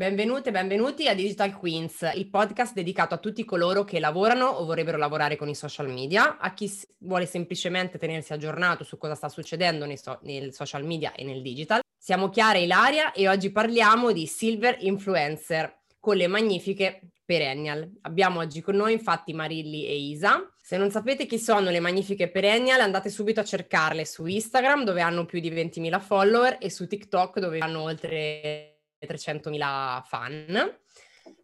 Benvenute e benvenuti a Digital Queens, il podcast dedicato a tutti coloro che lavorano o vorrebbero lavorare con i social media, a chi vuole semplicemente tenersi aggiornato su cosa sta succedendo nei, so- nei social media e nel digital. Siamo Chiara e Ilaria e oggi parliamo di Silver Influencer con le magnifiche Perennial. Abbiamo oggi con noi infatti Marilli e Isa. Se non sapete chi sono le magnifiche Perennial, andate subito a cercarle su Instagram dove hanno più di 20.000 follower e su TikTok dove hanno oltre 300.000 fan.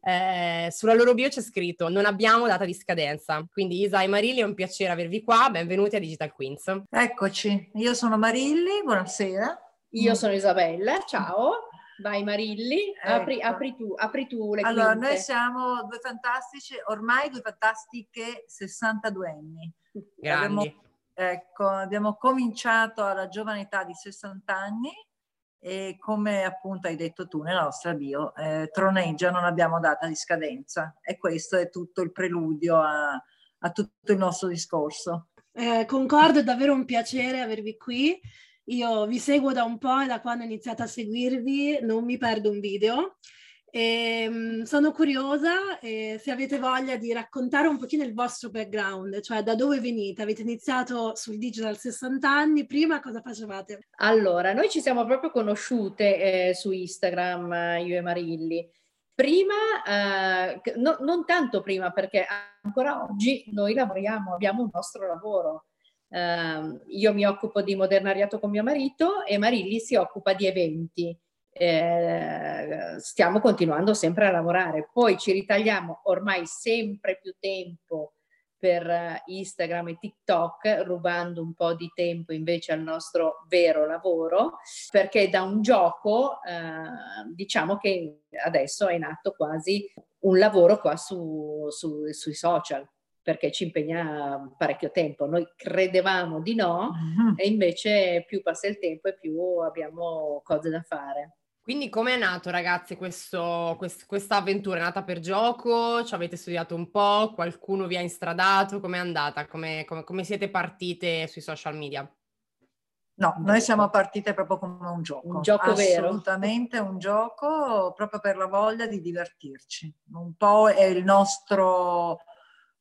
Eh, sulla loro bio c'è scritto non abbiamo data di scadenza, quindi Isa e Marilli è un piacere avervi qua, benvenuti a Digital Queens. Eccoci, io sono Marilli, buonasera. Io sono Isabella, ciao. Vai Marilli, apri, ecco. apri, tu, apri tu le Allora, quinte. noi siamo due fantastici, ormai due fantastiche 62 anni. Grandi. Abbiamo, ecco, abbiamo cominciato alla giovane età di 60 anni e come appunto hai detto tu nella nostra bio, eh, troneggia non abbiamo data di scadenza e questo è tutto il preludio a, a tutto il nostro discorso. Eh, concordo, è davvero un piacere avervi qui. Io vi seguo da un po' e da quando ho iniziato a seguirvi non mi perdo un video. E, um, sono curiosa eh, se avete voglia di raccontare un pochino il vostro background, cioè da dove venite? Avete iniziato sul digital 60 anni, prima cosa facevate? Allora, noi ci siamo proprio conosciute eh, su Instagram, io e Marilli. Prima, eh, no, non tanto prima perché ancora oggi noi lavoriamo, abbiamo un nostro lavoro. Uh, io mi occupo di modernariato con mio marito e Marilli si occupa di eventi. Eh, stiamo continuando sempre a lavorare. Poi ci ritagliamo ormai sempre più tempo per Instagram e TikTok, rubando un po' di tempo invece al nostro vero lavoro, perché da un gioco eh, diciamo che adesso è in atto quasi un lavoro qua su, su, sui social perché ci impegna parecchio tempo. Noi credevamo di no uh-huh. e invece più passa il tempo e più abbiamo cose da fare. Quindi come è nato ragazzi questo, quest, questa avventura? È nata per gioco? Ci avete studiato un po'? Qualcuno vi ha instradato? Com'è andata? Come, come, come siete partite sui social media? No, noi siamo partite proprio come un gioco. Un gioco vero. Assolutamente un gioco proprio per la voglia di divertirci. Un po' è il nostro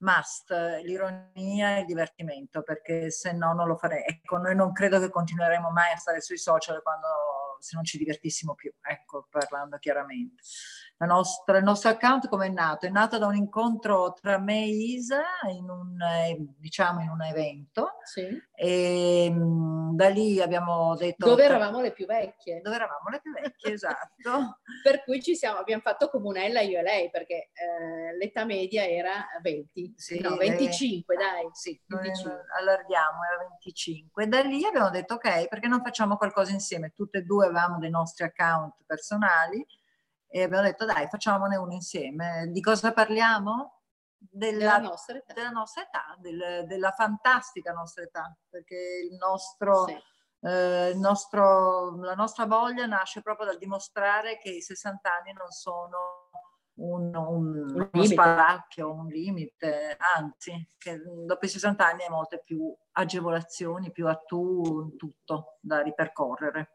must, l'ironia e il divertimento, perché se no non lo farei. Ecco, noi non credo che continueremo mai a stare sui social quando se non ci divertissimo più, ecco, parlando chiaramente. La nostra, il nostro account come è nato? È nato da un incontro tra me e Isa in un, eh, diciamo, in un evento sì. e mh, da lì abbiamo detto... Dove eravamo le più vecchie. Dove eravamo le più vecchie, esatto. per cui ci siamo, abbiamo fatto comunella io e lei perché eh, l'età media era 20, sì, no 25 eh, dai. Sì, 25. allarghiamo, era 25. Da lì abbiamo detto ok, perché non facciamo qualcosa insieme? Tutte e due avevamo dei nostri account personali e abbiamo detto dai facciamone uno insieme. Di cosa parliamo? Della, della nostra età, della, nostra età del, della fantastica nostra età, perché il nostro, sì. eh, nostro, la nostra voglia nasce proprio dal dimostrare che i 60 anni non sono un, un, uno spauracchio, un limite, anzi, che dopo i 60 anni hai molte più agevolazioni, più attu, tutto da ripercorrere.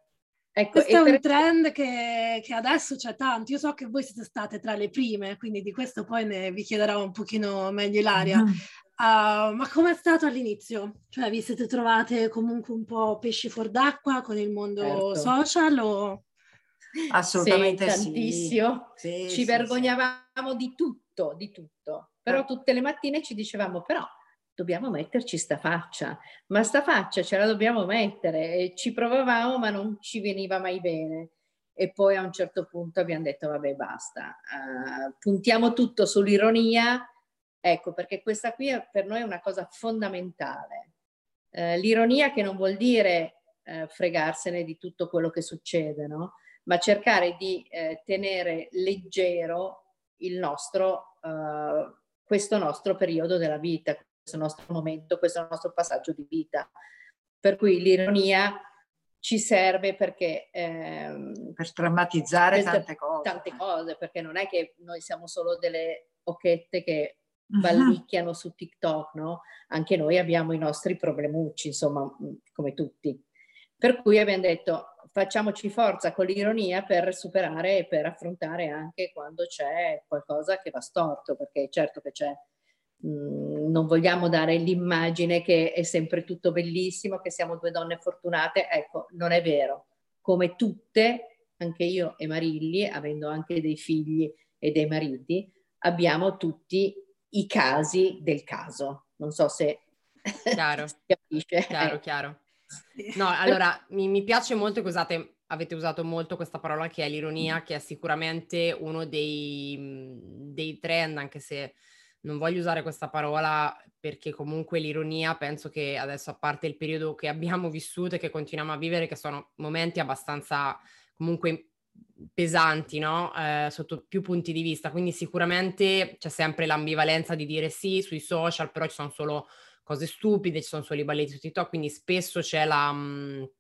Ecco, questo è per... un trend che, che, adesso c'è tanto. Io so che voi siete state tra le prime, quindi di questo poi ne, vi chiederò un pochino meglio Ilaria. Mm. Uh, ma com'è stato all'inizio? Cioè vi siete trovate comunque un po' pesci fuor d'acqua con il mondo certo. social o... Assolutamente sì. Tantissimo. Sì, ci sì, vergognavamo di tutto, di tutto. Però tutte le mattine ci dicevamo, però dobbiamo metterci sta faccia, ma sta faccia ce la dobbiamo mettere e ci provavamo ma non ci veniva mai bene. E poi a un certo punto abbiamo detto vabbè basta, uh, puntiamo tutto sull'ironia, ecco perché questa qui è, per noi è una cosa fondamentale. Uh, l'ironia che non vuol dire uh, fregarsene di tutto quello che succede, no? ma cercare di tenere leggero il nostro, questo nostro periodo della vita, questo nostro momento, questo nostro passaggio di vita. Per cui l'ironia ci serve perché... Ehm, per drammatizzare tante cose. Tante cose, perché non è che noi siamo solo delle occhette che ballicchiano su TikTok, no? Anche noi abbiamo i nostri problemucci, insomma, mm, come tutti. Per cui abbiamo detto facciamoci forza con l'ironia per superare e per affrontare anche quando c'è qualcosa che va storto, perché certo che c'è. Mm, non vogliamo dare l'immagine che è sempre tutto bellissimo, che siamo due donne fortunate. Ecco, non è vero. Come tutte, anche io e Marilli, avendo anche dei figli e dei mariti, abbiamo tutti i casi del caso. Non so se chiaro. si capisce. Chiaro, eh. chiaro. No, allora mi, mi piace molto che usate, avete usato molto questa parola che è l'ironia, che è sicuramente uno dei, dei trend, anche se non voglio usare questa parola perché comunque l'ironia penso che adesso a parte il periodo che abbiamo vissuto e che continuiamo a vivere, che sono momenti abbastanza comunque pesanti, no? Eh, sotto più punti di vista, quindi sicuramente c'è sempre l'ambivalenza di dire sì sui social, però ci sono solo cose stupide, ci sono solo i balletti su TikTok, quindi spesso c'è la... Mh,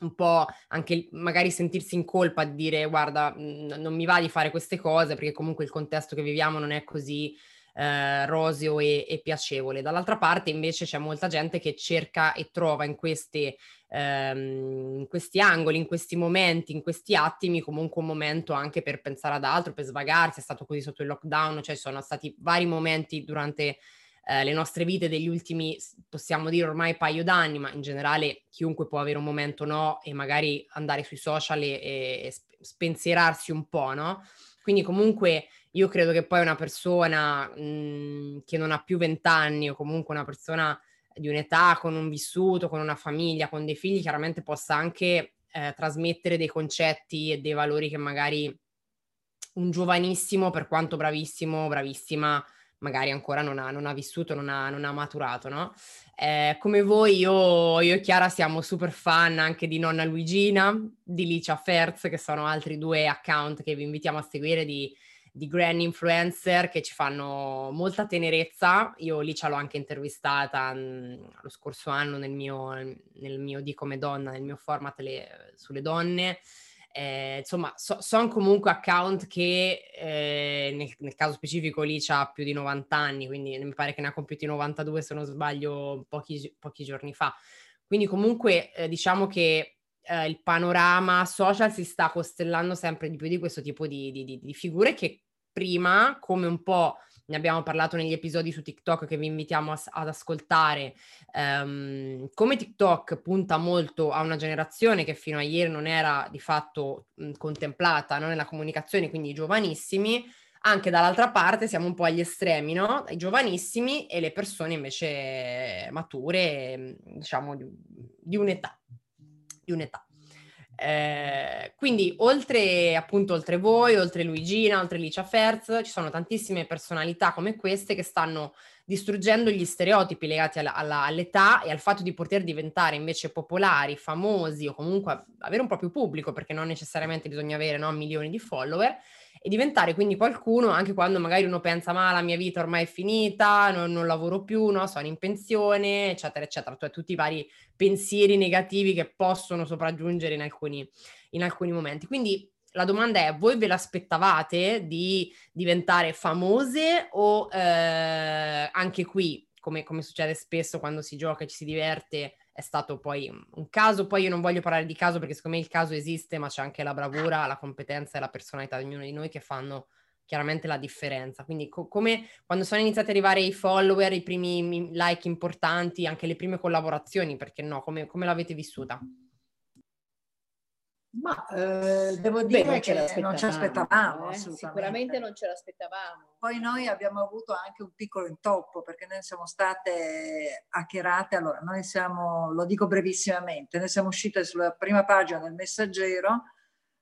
un po' anche magari sentirsi in colpa di dire guarda non mi va di fare queste cose perché comunque il contesto che viviamo non è così eh, roseo e, e, piacevole. Dall'altra parte invece c'è molta gente che cerca e trova in, queste, ehm, in questi angoli, in questi momenti, in questi attimi comunque un momento anche per pensare ad altro, per svagarsi, è stato così sotto il lockdown, cioè sono stati vari momenti durante eh, le nostre vite degli ultimi, possiamo dire ormai paio d'anni, ma in generale chiunque può avere un momento no e magari andare sui social e, e spensierarsi un po', no? Quindi comunque io credo che poi una persona mh, mhmm, che non ha più vent'anni o comunque una persona di un'età con un vissuto, con una famiglia, con dei figli, chiaramente possa anche eh, trasmettere dei concetti e dei valori che magari un giovanissimo, per quanto bravissimo, bravissima, magari ancora non ha, non ha vissuto, non ha, non ha maturato, no? Eh, come voi, io, io, e Chiara siamo super fan anche di Nonna Luigina, di Licia Ferz, che sono altri due account che vi invitiamo a seguire di, di granny influencer che ci fanno molta tenerezza. Io Licia l'ho anche intervistata mh, mm, lo scorso anno nel mio, nel mio Di come donna, nel mio format le, sulle donne. Eh, insomma, so, sono comunque account che eh, nel, nel, caso specifico lì c'ha più di 90 anni, quindi mi pare che ne ha compiuti 92 se non sbaglio pochi, pochi giorni fa. Quindi comunque eh, diciamo che eh, il panorama social si sta costellando sempre di più di questo tipo di, di, di figure che prima, come un po' ne abbiamo parlato negli episodi su TikTok che vi invitiamo a, ad ascoltare, um, come TikTok punta molto a una generazione che fino a ieri non era di fatto mh, contemplata no? nella comunicazione, quindi i giovanissimi, anche dall'altra parte siamo un po' agli estremi, no? I giovanissimi e le persone invece mature, diciamo, di, di un'età. Di un'età. Eh, quindi oltre appunto oltre voi, oltre Luigina, oltre Licia Ferz, ci sono tantissime personalità come queste che stanno distruggendo gli stereotipi legati alla, alla, all'età e al fatto di poter diventare invece popolari, famosi o comunque avere un proprio pubblico, perché non necessariamente bisogna avere no, milioni di follower, e diventare quindi qualcuno anche quando magari uno pensa ma la mia vita ormai è finita, non, non lavoro più, no? sono in pensione, eccetera, eccetera, cioè tutti i vari pensieri negativi che possono sopraggiungere in alcuni, in alcuni momenti. Quindi la domanda è, voi ve l'aspettavate di diventare famose o eh, anche qui, come, come, succede spesso quando si gioca e ci si diverte, è stato poi un caso? Poi io non voglio parlare di caso perché secondo me il caso esiste, ma c'è anche la bravura, la competenza e la personalità di ognuno di noi che fanno chiaramente la differenza. Quindi co- come quando sono iniziati ad arrivare i follower, i primi like importanti, anche le prime collaborazioni, perché no? Come, come l'avete vissuta? Ma eh, devo dire Beh, che non ci aspettavamo. Eh? Sicuramente non ce l'aspettavamo. Poi noi abbiamo avuto anche un piccolo intoppo perché noi siamo state hackerate. Allora, noi siamo, lo dico brevissimamente, noi siamo uscite sulla prima pagina del messaggero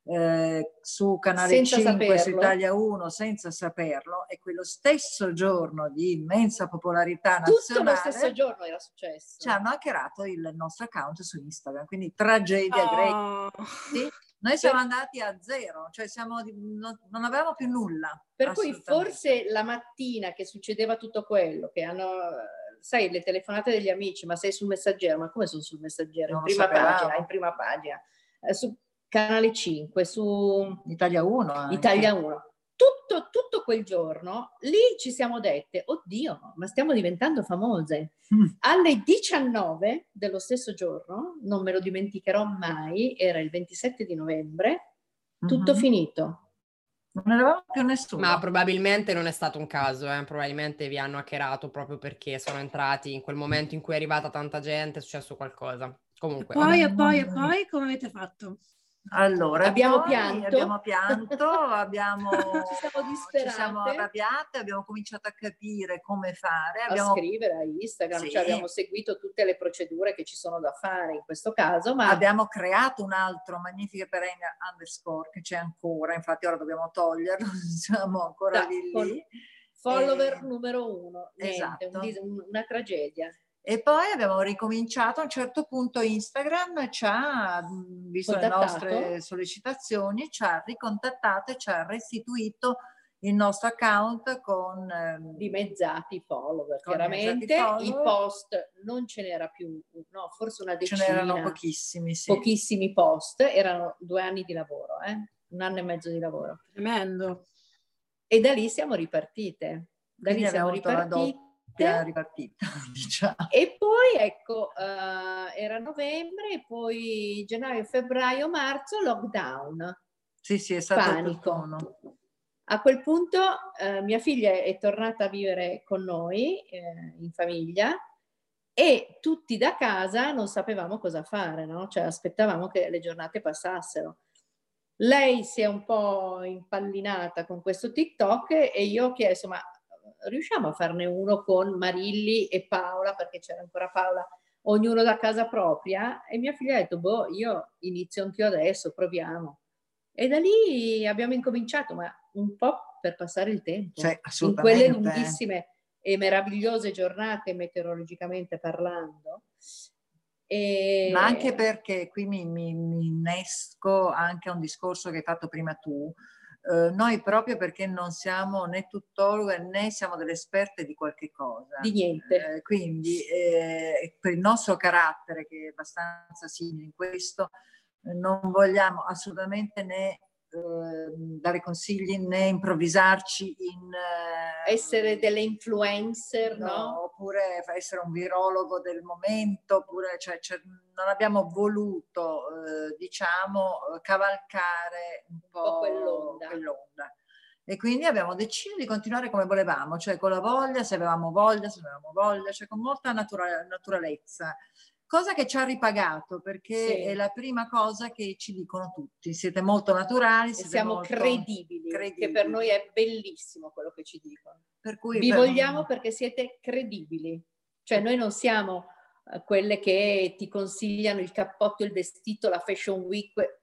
eh, su Canale senza 5 saperlo. su Italia 1 senza saperlo e quello stesso giorno di immensa popolarità nazionale tutto lo stesso giorno era successo ci hanno hackerato il nostro account su Instagram quindi tragedia oh. greca sì? noi siamo andati a zero cioè siamo, non, non avevamo più nulla per cui forse la mattina che succedeva tutto quello che hanno sai le telefonate degli amici ma sei sul messaggero ma come sono sul messaggero in prima pagina in prima pagina eh, su Canale 5, su Italia 1. Anche. Italia 1. tutto, tutto quel giorno lì ci siamo dette, oddio, ma stiamo diventando famose. Mm. Alle 19 dello stesso giorno, non me lo dimenticherò mai, era il 27 di novembre, tutto mm-hmm. finito. Non eravamo più nessuno. Ma probabilmente non è stato un caso, eh? probabilmente vi hanno hackerato proprio perché sono entrati in quel momento in cui è arrivata tanta gente, è successo qualcosa. Comunque. E poi, e poi, e poi, come avete fatto? Allora, abbiamo pianto, abbiamo pianto, abbiamo, ci siamo disperate, ci siamo arrabbiate, abbiamo cominciato a capire come fare, abbiamo... a scrivere a Instagram, sì. cioè abbiamo seguito tutte le procedure che ci sono da fare in questo caso, ma abbiamo creato un altro Magnifiche Perenne underscore che c'è ancora, infatti ora dobbiamo toglierlo, siamo ancora da, lì, lì. Follower eh, numero uno, niente, esatto. un, una tragedia. E poi abbiamo ricominciato, a un certo punto Instagram ci ha, visto le nostre sollecitazioni, ci ha ricontattato e ci ha restituito il nostro account con ehm, dimezzati follower. Con Chiaramente follower. i post non ce n'era più, no, forse una decina. Ce n'erano pochissimi, sì. Pochissimi post, erano due anni di lavoro, eh? un anno e mezzo di lavoro. Tremendo. E da lì siamo ripartite. Da Quindi lì siamo ripartite è ripartita, diciamo. E poi ecco, uh, era novembre, poi gennaio, febbraio, marzo, lockdown. Sì, sì, è stato panico. A quel punto uh, mia figlia è tornata a vivere con noi eh, in famiglia e tutti da casa non sapevamo cosa fare, no? Cioè aspettavamo che le giornate passassero. Lei si è un po' impallinata con questo TikTok e io ho chiesto, ma riusciamo a farne uno con Marilli e Paola, perché c'era ancora Paola, ognuno da casa propria? E mia figlia ha detto, boh, io inizio anch'io adesso, proviamo. E da lì abbiamo incominciato, ma un po' per passare il tempo. Cioè, in quelle lunghissime e meravigliose giornate meteorologicamente parlando. E... Ma anche perché qui mi, mi, mi innesco anche a un discorso che hai fatto prima tu, eh, noi proprio perché non siamo né tuttoroghe né siamo delle esperte di qualche cosa. Di niente. Eh, quindi eh, per il nostro carattere, che è abbastanza simile in questo, non vogliamo assolutamente né eh, dare consigli né improvvisarci in... Eh, essere delle influencer, no? no? Oppure essere un virologo del momento, oppure cioè, cioè, non abbiamo voluto, eh, diciamo, cavalcare un po', un po quell'onda. quell'onda. E quindi abbiamo deciso di continuare come volevamo, cioè con la voglia, se avevamo voglia, se avevamo voglia, cioè con molta natura- naturalezza cosa che ci ha ripagato perché sì. è la prima cosa che ci dicono tutti. Siete molto naturali, siete siamo credibili, credibili, che per noi è bellissimo quello che ci dicono. Per cui Vi per... vogliamo perché siete credibili. Cioè noi non siamo uh, quelle che ti consigliano il cappotto, il vestito, la fashion week.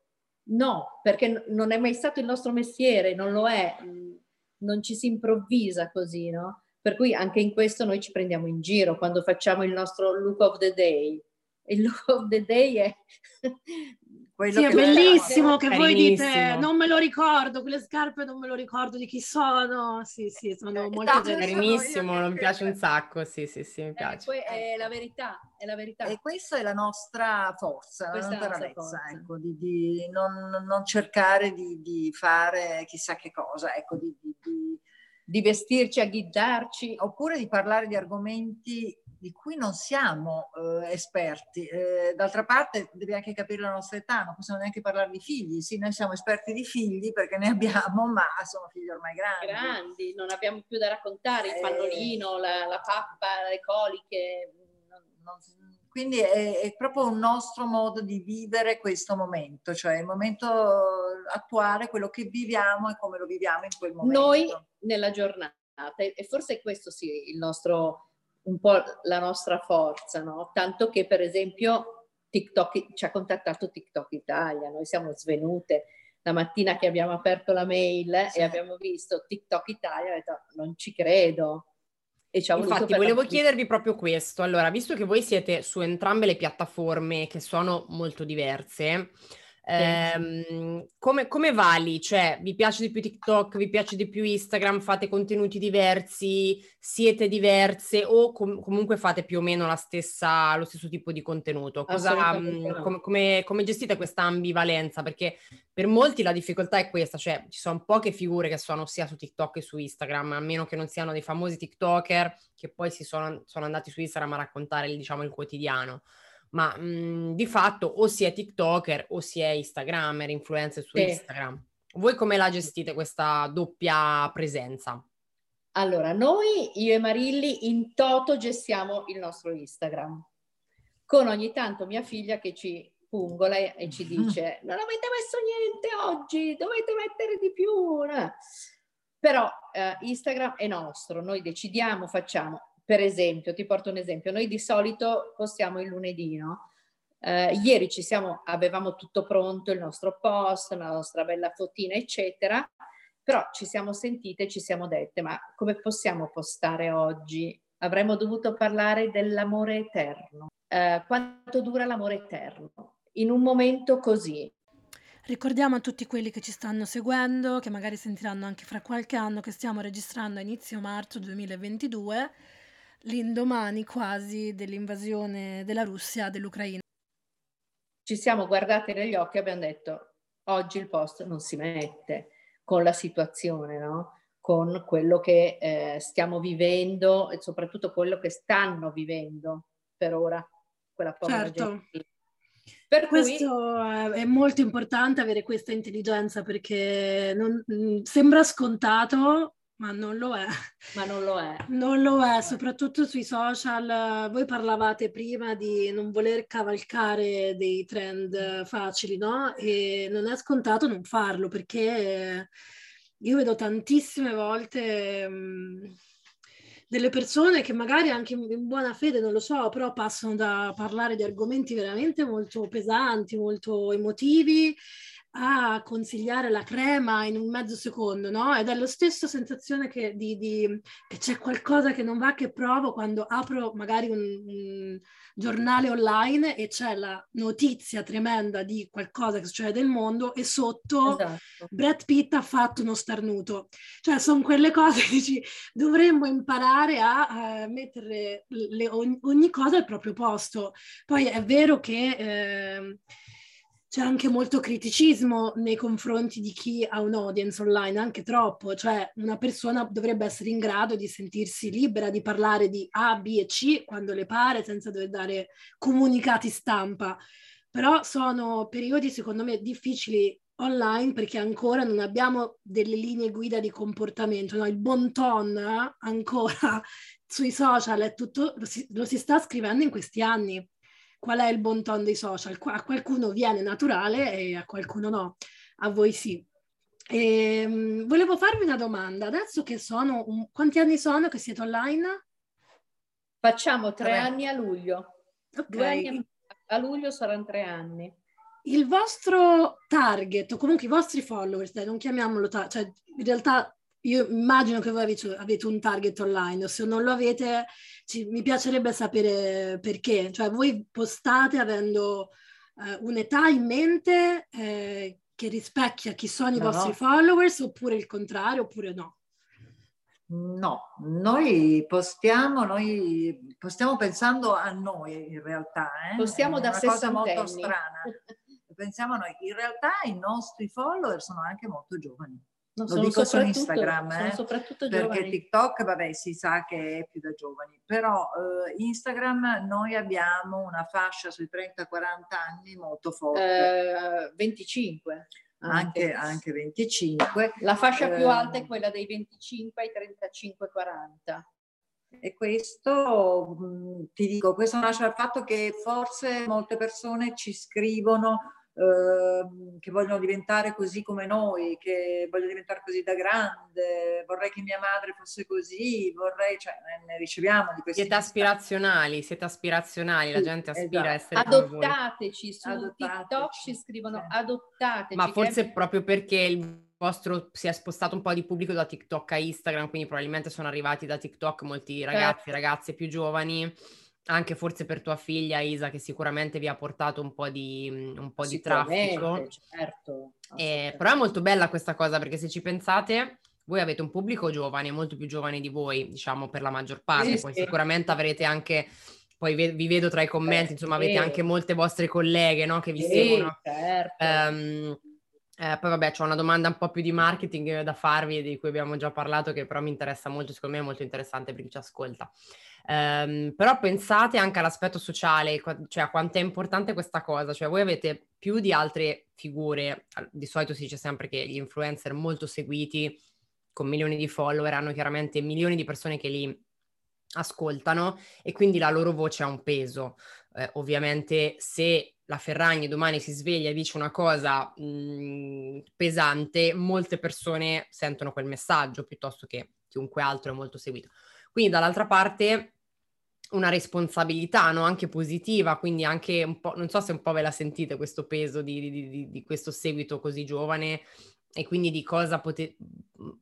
No, perché non è mai stato il nostro mestiere, non lo è, mm, non ci si improvvisa così, no? Per cui anche in questo noi ci prendiamo in giro quando facciamo il nostro look of the day il look of the day è quello sì, è bellissimo che voi dite non me lo ricordo, quelle scarpe non me lo ricordo di chi sono. Sì, sì, sono eh, molto carinissimo, non mi piace un sacco, sì, sì, sì, mi eh, piace. Eh, è la verità, è la verità. E questa è la nostra forza, Questa la nostra forza. ecco, di, di non, non, cercare di, di, fare chissà che cosa, ecco, di, di, di vestirci, agghidarci. Oppure di parlare di argomenti di cui non siamo eh, esperti. Eh, d'altra parte devi anche capire la nostra età, non possiamo neanche parlare di figli. Sì, noi siamo esperti di figli perché ne abbiamo, ma sono figli ormai grandi. Grandi, non abbiamo più da raccontare, il eh, pannolino, la, la pappa, le coliche. Non, non, quindi è, è, proprio un nostro modo di vivere questo momento, cioè il momento attuale, quello che viviamo e come lo viviamo in quel momento. Noi nella giornata, e forse questo sì, il nostro un po' la nostra forza, no? Tanto che per esempio TikTok ci ha contattato TikTok Italia, noi siamo svenute la mattina che abbiamo aperto la mail sì. e abbiamo visto TikTok Italia, ho detto non ci credo. E ci Infatti, volevo la... chiedervi proprio questo. Allora, visto che voi siete su entrambe le piattaforme che sono molto diverse, Eh, come, come vali? Cioè, vi piace di più TikTok, vi piace di più Instagram, fate contenuti diversi, siete diverse? O com- comunque fate più o meno stessa, lo stesso tipo di contenuto? Cosa, mh, com- come, come gestite questa ambivalenza? Perché per molti la difficoltà è questa, cioè ci sono poche figure che sono sia su TikTok che su Instagram, a meno che non siano dei famosi TikToker che poi si sono, sono andati su Instagram a raccontare diciamo, il quotidiano ma mh, mhmm, di fatto o si è TikToker o si è Instagrammer, influencer su sì. Instagram. Voi come la gestite questa doppia presenza? Allora, noi, io e Marilli, in toto gestiamo il nostro Instagram, con ogni tanto mia figlia che ci pungola e ci dice non avete messo niente oggi, dovete mettere di più. Però eh, Instagram è nostro, noi decidiamo, facciamo. Per esempio, ti porto un esempio, noi di solito postiamo il lunedì, no? Eh, ieri ci siamo, avevamo tutto pronto, il nostro post, la nostra bella fotina, eccetera, però ci siamo sentite ci siamo dette, ma come possiamo postare oggi? Avremmo dovuto parlare dell'amore eterno. Eh, quanto dura l'amore eterno? In un momento così, Ricordiamo a tutti quelli che ci stanno seguendo, che magari sentiranno anche fra qualche anno, che stiamo registrando a inizio marzo 2022 l'indomani quasi dell'invasione della Russia dell'Ucraina. Ci siamo guardati negli occhi e abbiamo detto oggi il post non si mette con la situazione, no? con quello che eh, stiamo vivendo e soprattutto quello che stanno vivendo per ora quella povera certo. gente. Per Questo cui... è molto importante avere questa intelligenza perché non, mm, sembra scontato, ma non lo è. Ma non lo è. Non lo è, soprattutto sui social. Voi parlavate prima di non voler cavalcare dei trend facili, no? E non è scontato non farlo perché io vedo tantissime volte mh, delle persone che magari anche in buona fede, non lo so, però passano da parlare di argomenti veramente molto pesanti, molto emotivi a consigliare la crema in un mezzo secondo, no? Ed è la stessa sensazione che, di, di, che c'è qualcosa che non va che provo quando apro magari un, un, giornale online e c'è la notizia tremenda di qualcosa che succede nel mondo e sotto esatto. Brad Pitt ha fatto uno starnuto. Cioè sono quelle cose che dici, dovremmo imparare a, a mettere le, ogni, ogni, cosa al proprio posto. Poi è vero che... Eh, c'è anche molto criticismo nei confronti di chi ha un audience online, anche troppo, cioè una persona dovrebbe essere in grado di sentirsi libera di parlare di A, B e C quando le pare senza dover dare comunicati stampa. Però sono periodi secondo me difficili online perché ancora non abbiamo delle linee guida di comportamento, no? il bon ton eh, ancora sui social è tutto, lo si, lo si sta scrivendo in questi anni qual è il bon ton dei social. A qualcuno viene naturale e a qualcuno no, a voi sì. E, um, volevo farvi una domanda, adesso che sono, un, quanti anni sono che siete online? Facciamo tre Vabbè. anni a luglio. Okay. Anni a, luglio saranno tre anni. Il vostro target, o comunque i vostri followers, dai, non chiamiamolo, ta- cioè in realtà io immagino che voi avete, un target online, o se non lo avete ci, mi piacerebbe sapere perché, cioè voi postate avendo eh, un'età in mente eh, che rispecchia chi sono i no. vostri followers oppure il contrario oppure no? No, noi postiamo, noi postiamo pensando a noi in realtà. Eh? Postiamo da una cosa molto strana. Pensiamo a noi. In realtà i nostri follower sono anche molto giovani. Non Lo dico su Instagram, eh, perché TikTok, vabbè, si sa che è più da giovani, però eh, Instagram noi abbiamo una fascia sui 30-40 anni molto forte. Eh, 25. Anche, anche, 25. La fascia più alta è ehm, quella dei 25 ai 35-40. E questo, mh, ti dico, questo nasce dal fatto che forse molte persone ci scrivono Ehm, che vogliono diventare così come noi, che voglio diventare così da grande, vorrei che mia madre fosse così, vorrei, cioè ne riceviamo di questi. Siete aspirazionali, siete aspirazionali, la gente aspira esatto. a essere Adottateci su adottateci. TikTok, ci scrivono sì. adottateci. Ma forse è... proprio perché il vostro si è spostato un po' di pubblico da TikTok a Instagram, quindi probabilmente sono arrivati da TikTok molti ragazzi, certo. ragazze più giovani anche forse per tua figlia Isa, che sicuramente vi ha portato un po' di, un po di traffico. Certo, eh, però è molto bella questa cosa perché se ci pensate, voi avete un pubblico giovane, molto più giovane di voi, diciamo per la maggior parte, sì, poi sì. sicuramente avrete anche poi vi vedo tra i commenti, insomma, avete anche molte vostre colleghe no, che vi sì, seguono. Certo. Um, eh, poi vabbè, c'è una domanda un po' più di marketing da farvi, di cui abbiamo già parlato, che però mi interessa molto, secondo me è molto interessante per chi ci ascolta. Um, però pensate anche all'aspetto sociale, cioè a quanto è importante questa cosa, cioè voi avete più di altre figure, di solito si dice sempre che gli influencer molto seguiti, con milioni di follower, hanno chiaramente milioni di persone che li ascoltano e quindi la loro voce ha un peso. Eh, ovviamente se la Ferragni domani si sveglia e dice una cosa mh, mhmm, pesante, molte persone sentono quel messaggio piuttosto che chiunque altro è molto seguito. Quindi dall'altra parte una responsabilità no? anche positiva, quindi anche un po', non so se un po' ve la sentite questo peso di, di, di, di questo seguito così giovane e quindi di cosa pote-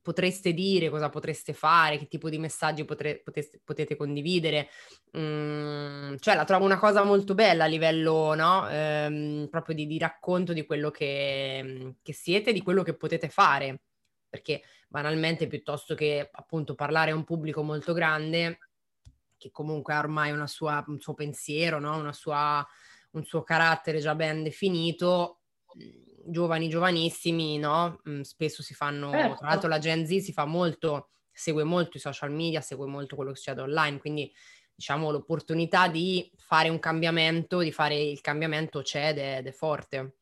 potreste dire, cosa potreste fare, che tipo di messaggi potre- poteste- potete condividere. Mm, cioè la trovo una cosa molto bella a livello no? ehm, proprio di, di, racconto di quello che, che siete, di quello che potete fare. Perché banalmente piuttosto che appunto parlare a un pubblico molto grande, che comunque ha ormai sua, un suo pensiero, no? una sua, un suo carattere già ben definito, giovani, giovanissimi, no? Mm, spesso si fanno, certo. tra l'altro la Gen Z si fa molto, segue molto i social media, segue molto quello che succede online, quindi diciamo l'opportunità di fare un cambiamento, di fare il cambiamento c'è ed è, ed è forte.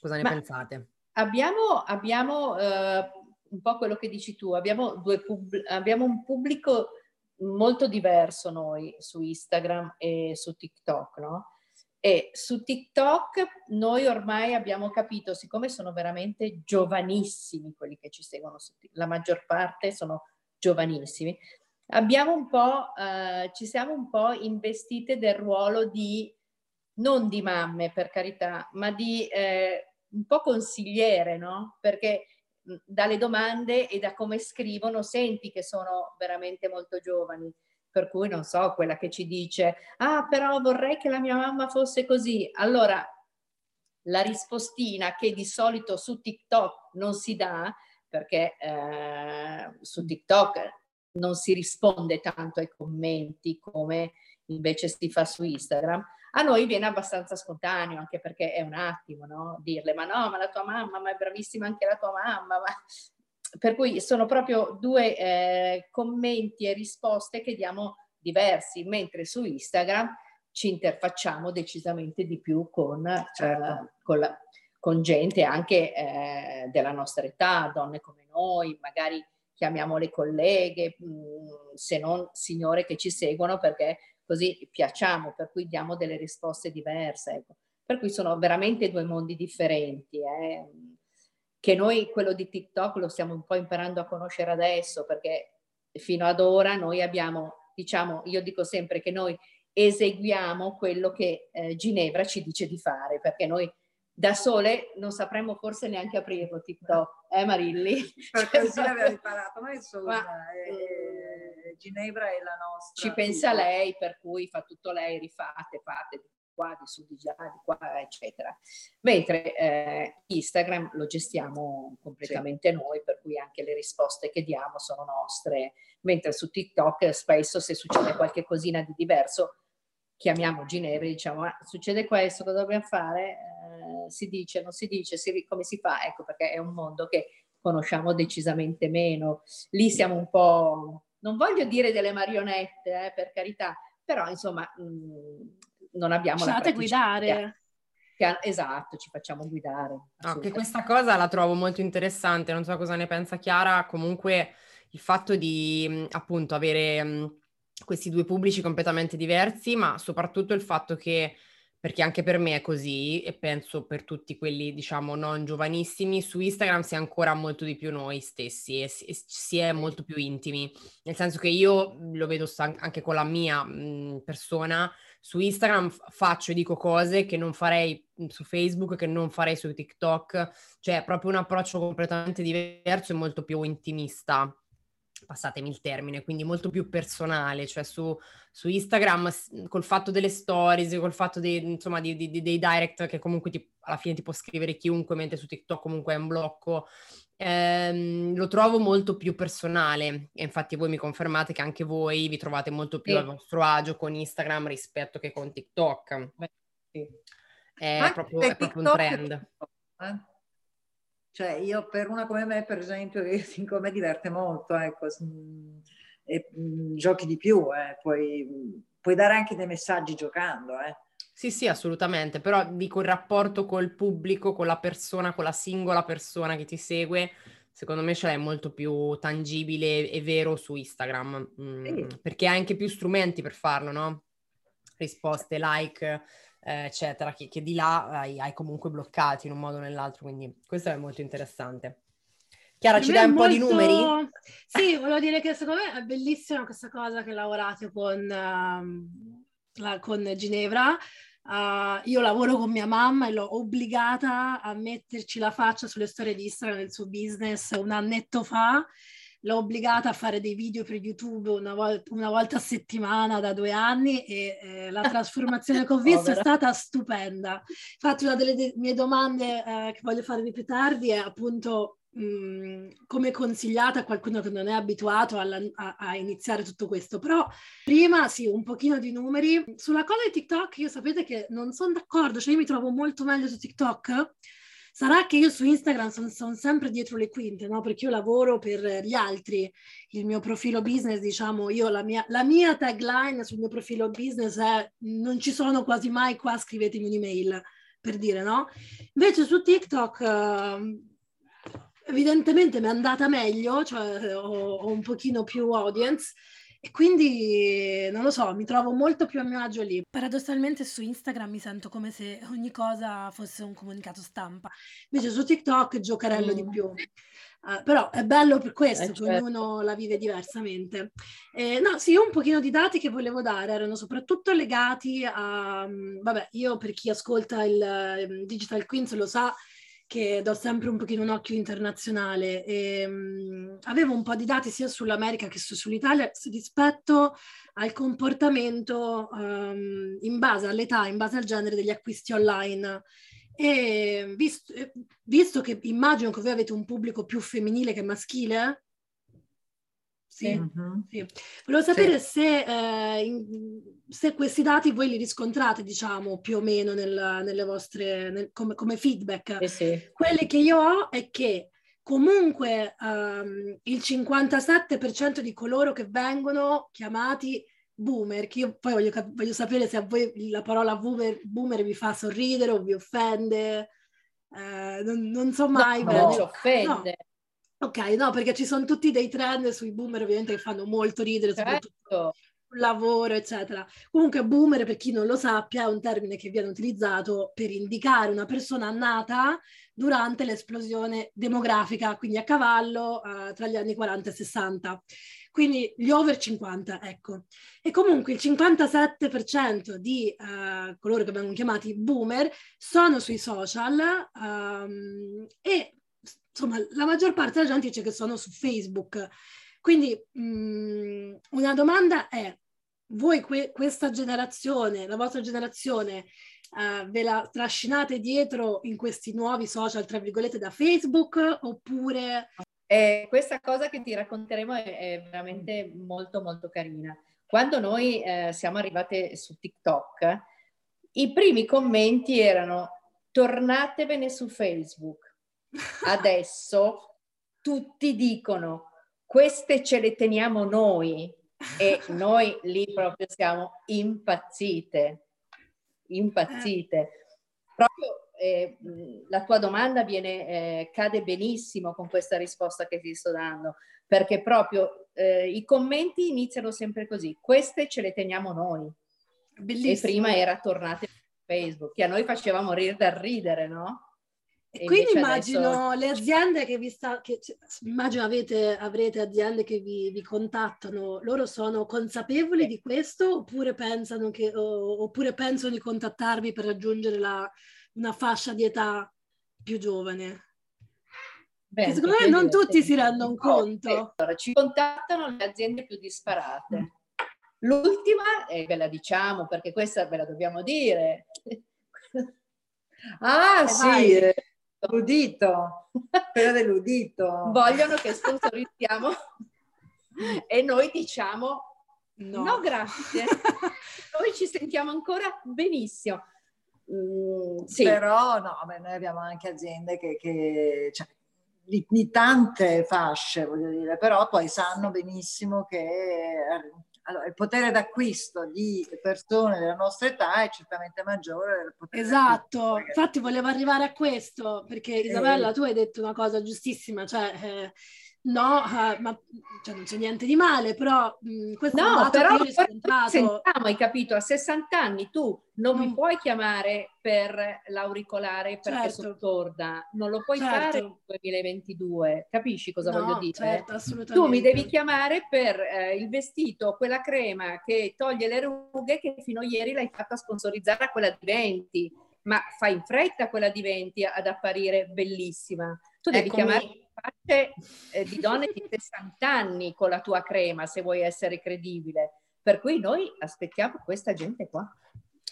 Cosa ne Ma pensate? Abbiamo, abbiamo eh, un po' quello che dici tu, abbiamo, pub- abbiamo un pubblico molto diverso noi su Instagram e su TikTok, no? E su TikTok noi ormai abbiamo capito, siccome sono veramente giovanissimi quelli che ci seguono, la maggior parte sono giovanissimi, abbiamo un po', eh, ci siamo un po' investite del ruolo di, non di mamme per carità, ma di eh, un po' consigliere, no? Perché dalle domande e da come scrivono senti che sono veramente molto giovani per cui non so, quella che ci dice, ah però vorrei che la mia mamma fosse così. Allora, la rispostina che di solito su TikTok non si dà, perché eh, su TikTok non si risponde tanto ai commenti come invece si fa su Instagram, a noi viene abbastanza spontaneo, anche perché è un attimo, no? Dirle, ma no, ma la tua mamma, ma è bravissima anche la tua mamma, ma per cui sono proprio due eh, commenti e risposte che diamo diversi, mentre su Instagram ci interfacciamo decisamente di più con, certo. eh, con, la, con gente anche eh, della nostra età, donne come noi, magari chiamiamo le colleghe, mm, se non signore che ci seguono perché così piacciamo, per cui diamo delle risposte diverse. Ecco. Per cui sono veramente due mondi differenti. Eh che noi quello di TikTok lo stiamo un po' imparando a conoscere adesso perché fino ad ora noi abbiamo, diciamo, io dico sempre che noi eseguiamo quello che eh, Ginevra ci dice di fare perché noi da sole non sapremmo forse neanche aprirlo TikTok, eh Marilli? Per così l'abbiamo imparato, ma insomma ma, eh, Ginevra è la nostra. Ci pensa tipo. lei, per cui fa tutto lei, rifate, fate, qua, di su, di là, di qua, eccetera. Mentre eh, Instagram lo gestiamo completamente sì. noi, per cui anche le risposte che diamo sono nostre, mentre su TikTok spesso se succede qualche cosina di diverso chiamiamo Ginevra e diciamo ma succede questo, cosa dobbiamo fare? Eh, si dice, non si dice, si, come si fa? Ecco perché è un mondo che conosciamo decisamente meno. Lì siamo un po', non voglio dire delle marionette, eh, per carità, però insomma mh, mm, non abbiamo ci la fate guidare. Che, esatto, ci facciamo guidare. No, che questa cosa la trovo molto interessante, non so cosa ne pensa Chiara, comunque il fatto di appunto avere questi due pubblici completamente diversi, ma soprattutto il fatto che perché anche per me è così e penso per tutti quelli, diciamo, non giovanissimi, su Instagram si è ancora molto di più noi stessi e si, è molto più intimi, nel senso che io lo vedo anche con la mia persona, su Instagram faccio e dico cose che non farei su Facebook, che non farei su TikTok, cioè proprio un approccio completamente diverso e molto più intimista. Passatemi il termine, quindi molto più personale, cioè su, su Instagram col fatto delle stories, col fatto dei, insomma, di, di, dei direct che comunque ti, alla fine ti può scrivere chiunque, mentre su TikTok comunque è un blocco, ehm, lo trovo molto più personale e infatti voi mi confermate che anche voi vi trovate molto più sì. a vostro agio con Instagram rispetto che con TikTok. Beh, sì. È, proprio, è proprio, un trend. Eh? Cioè io per una come me, per esempio, che come diverte molto, ecco, e, mh, giochi di più, eh, puoi, puoi, dare anche dei messaggi giocando. Eh. Sì, sì, assolutamente, però dico il rapporto col pubblico, con la persona, con la singola persona che ti segue, secondo me ce l'hai molto più tangibile e vero su Instagram, mm, sì. perché hai anche più strumenti per farlo, no? Risposte, like, eh, eccetera, che, che, di là hai, hai, comunque bloccati in un modo o nell'altro, quindi questo è molto interessante. Chiara, ci dai un molto... po' di numeri? Sì, volevo dire che secondo me è bellissima questa cosa che lavorate con, la, con Ginevra. Uh, io lavoro con mia mamma e l'ho obbligata a metterci la faccia sulle storie di Instagram del suo business un annetto fa l'ho obbligata a fare dei video per YouTube una, vol- una volta a settimana da due anni e eh, la trasformazione che ho visto è stata stupenda. Infatti una delle de- mie domande eh, che voglio farvi più tardi è appunto mh, mm, come consigliata a qualcuno che non è abituato alla, a, a, iniziare tutto questo. Però prima sì, un pochino di numeri. Sulla cosa di TikTok io sapete che non sono d'accordo, cioè io mi trovo molto meglio su TikTok Sarà che io su Instagram sono son sempre dietro le quinte, no? Perché io lavoro per gli altri. Il mio profilo business, diciamo, io la mia, la mia tagline sul mio profilo business è non ci sono quasi mai qua, scrivetemi un'email, per dire, no? Invece su TikTok... Uh, evidentemente mi è andata meglio, cioè ho, ho, un pochino più audience e quindi, non lo so, mi trovo molto più a mio agio lì. Paradossalmente su Instagram mi sento come se ogni cosa fosse un comunicato stampa. Invece su TikTok giocherello mm. di più. Uh, però è bello per questo, eh, che certo. ognuno la vive diversamente. Eh, no, sì, un pochino di dati che volevo dare erano soprattutto legati a, um, vabbè, io per chi ascolta il um, Digital Queens lo sa, che do sempre un pochino un occhio internazionale e um, avevo un po' di dati sia sull'America che su, sull'Italia rispetto al comportamento um, in base all'età, in base al genere degli acquisti online. E visto, visto che immagino che voi avete un pubblico più femminile che maschile, sì, mm-hmm. sì. Volevo sapere sì. se, eh, in, se, questi dati voi li riscontrate, diciamo, più o meno nel, nelle vostre, nel, come, come, feedback. Eh sì. Quelli che io ho è che comunque um, il 57% di coloro che vengono chiamati boomer, che io poi voglio, voglio sapere se a voi la parola boomer, boomer vi fa sorridere o vi offende. Eh, non, non, so mai no, bene. Non ci offende. No. Ok, no, perché ci sono tutti dei trend sui boomer ovviamente che fanno molto ridere, certo. soprattutto sul lavoro, eccetera. Comunque boomer, per chi non lo sappia, è un termine che viene utilizzato per indicare una persona nata durante l'esplosione demografica, quindi a cavallo uh, tra gli anni 40 e 60. Quindi gli over 50, ecco. E comunque il 57% di uh, coloro che vengono chiamati boomer sono sui social um, e insomma, la maggior parte della gente dice che sono su Facebook. Quindi mh, mm, una domanda è, voi que- questa generazione, la vostra generazione, uh, ve la trascinate dietro in questi nuovi social, tra virgolette, da Facebook oppure... Eh, questa cosa che ti racconteremo è, è veramente molto molto carina. Quando noi eh, siamo arrivate su TikTok, i primi commenti erano tornatevene su Facebook adesso tutti dicono queste ce le teniamo noi e noi lì proprio siamo impazzite, impazzite. Proprio eh, la tua domanda viene, eh, cade benissimo con questa risposta che ti sto dando, perché proprio eh, i commenti iniziano sempre così, queste ce le teniamo noi. Bellissimo. E prima era tornate su Facebook, che a noi faceva morire dal ridere, no? E quindi immagino adesso... le aziende che vi sta, che, immagino avete, avrete aziende che vi, vi, contattano, loro sono consapevoli di questo oppure pensano, che, o, oppure pensano di contattarvi per raggiungere la, una fascia di età più giovane? Bene, secondo me non tutti si rendono conto. Allora, ci contattano le aziende più disparate. L'ultima, e ve la diciamo perché questa ve la dobbiamo dire. ah, eh, sì, eh, l'udito, quella dell'udito. Vogliono che sponsorizziamo e noi diciamo no, no grazie. noi ci sentiamo ancora benissimo. Mm, sì. Però no, beh, noi abbiamo anche aziende che, che cioè, di, di, tante fasce, voglio dire, però poi sanno benissimo che allora, il potere d'acquisto di persone della nostra età è certamente maggiore del potere Esatto, infatti volevo arrivare a questo, perché Isabella, eh, tu hai detto una cosa giustissima, cioè... Eh, No, uh, ma cioè, non c'è niente di male, però mh, questo no, però che sentiamo, hai capito? A 60 anni tu non mm. mi puoi chiamare per l'auricolare perché certo. sono sorda, non lo puoi certo. fare nel 2022, capisci cosa no, voglio dire? Certo, tu mi devi chiamare per eh, il vestito, quella crema che toglie le rughe che fino a ieri l'hai fatta sponsorizzare a quella di 20, ma fai in fretta quella di 20 ad apparire bellissima. Tu devi Eccomi. chiamare facce eh, di donne di 60 anni con la tua crema se vuoi essere credibile. Per cui noi aspettiamo questa gente qua.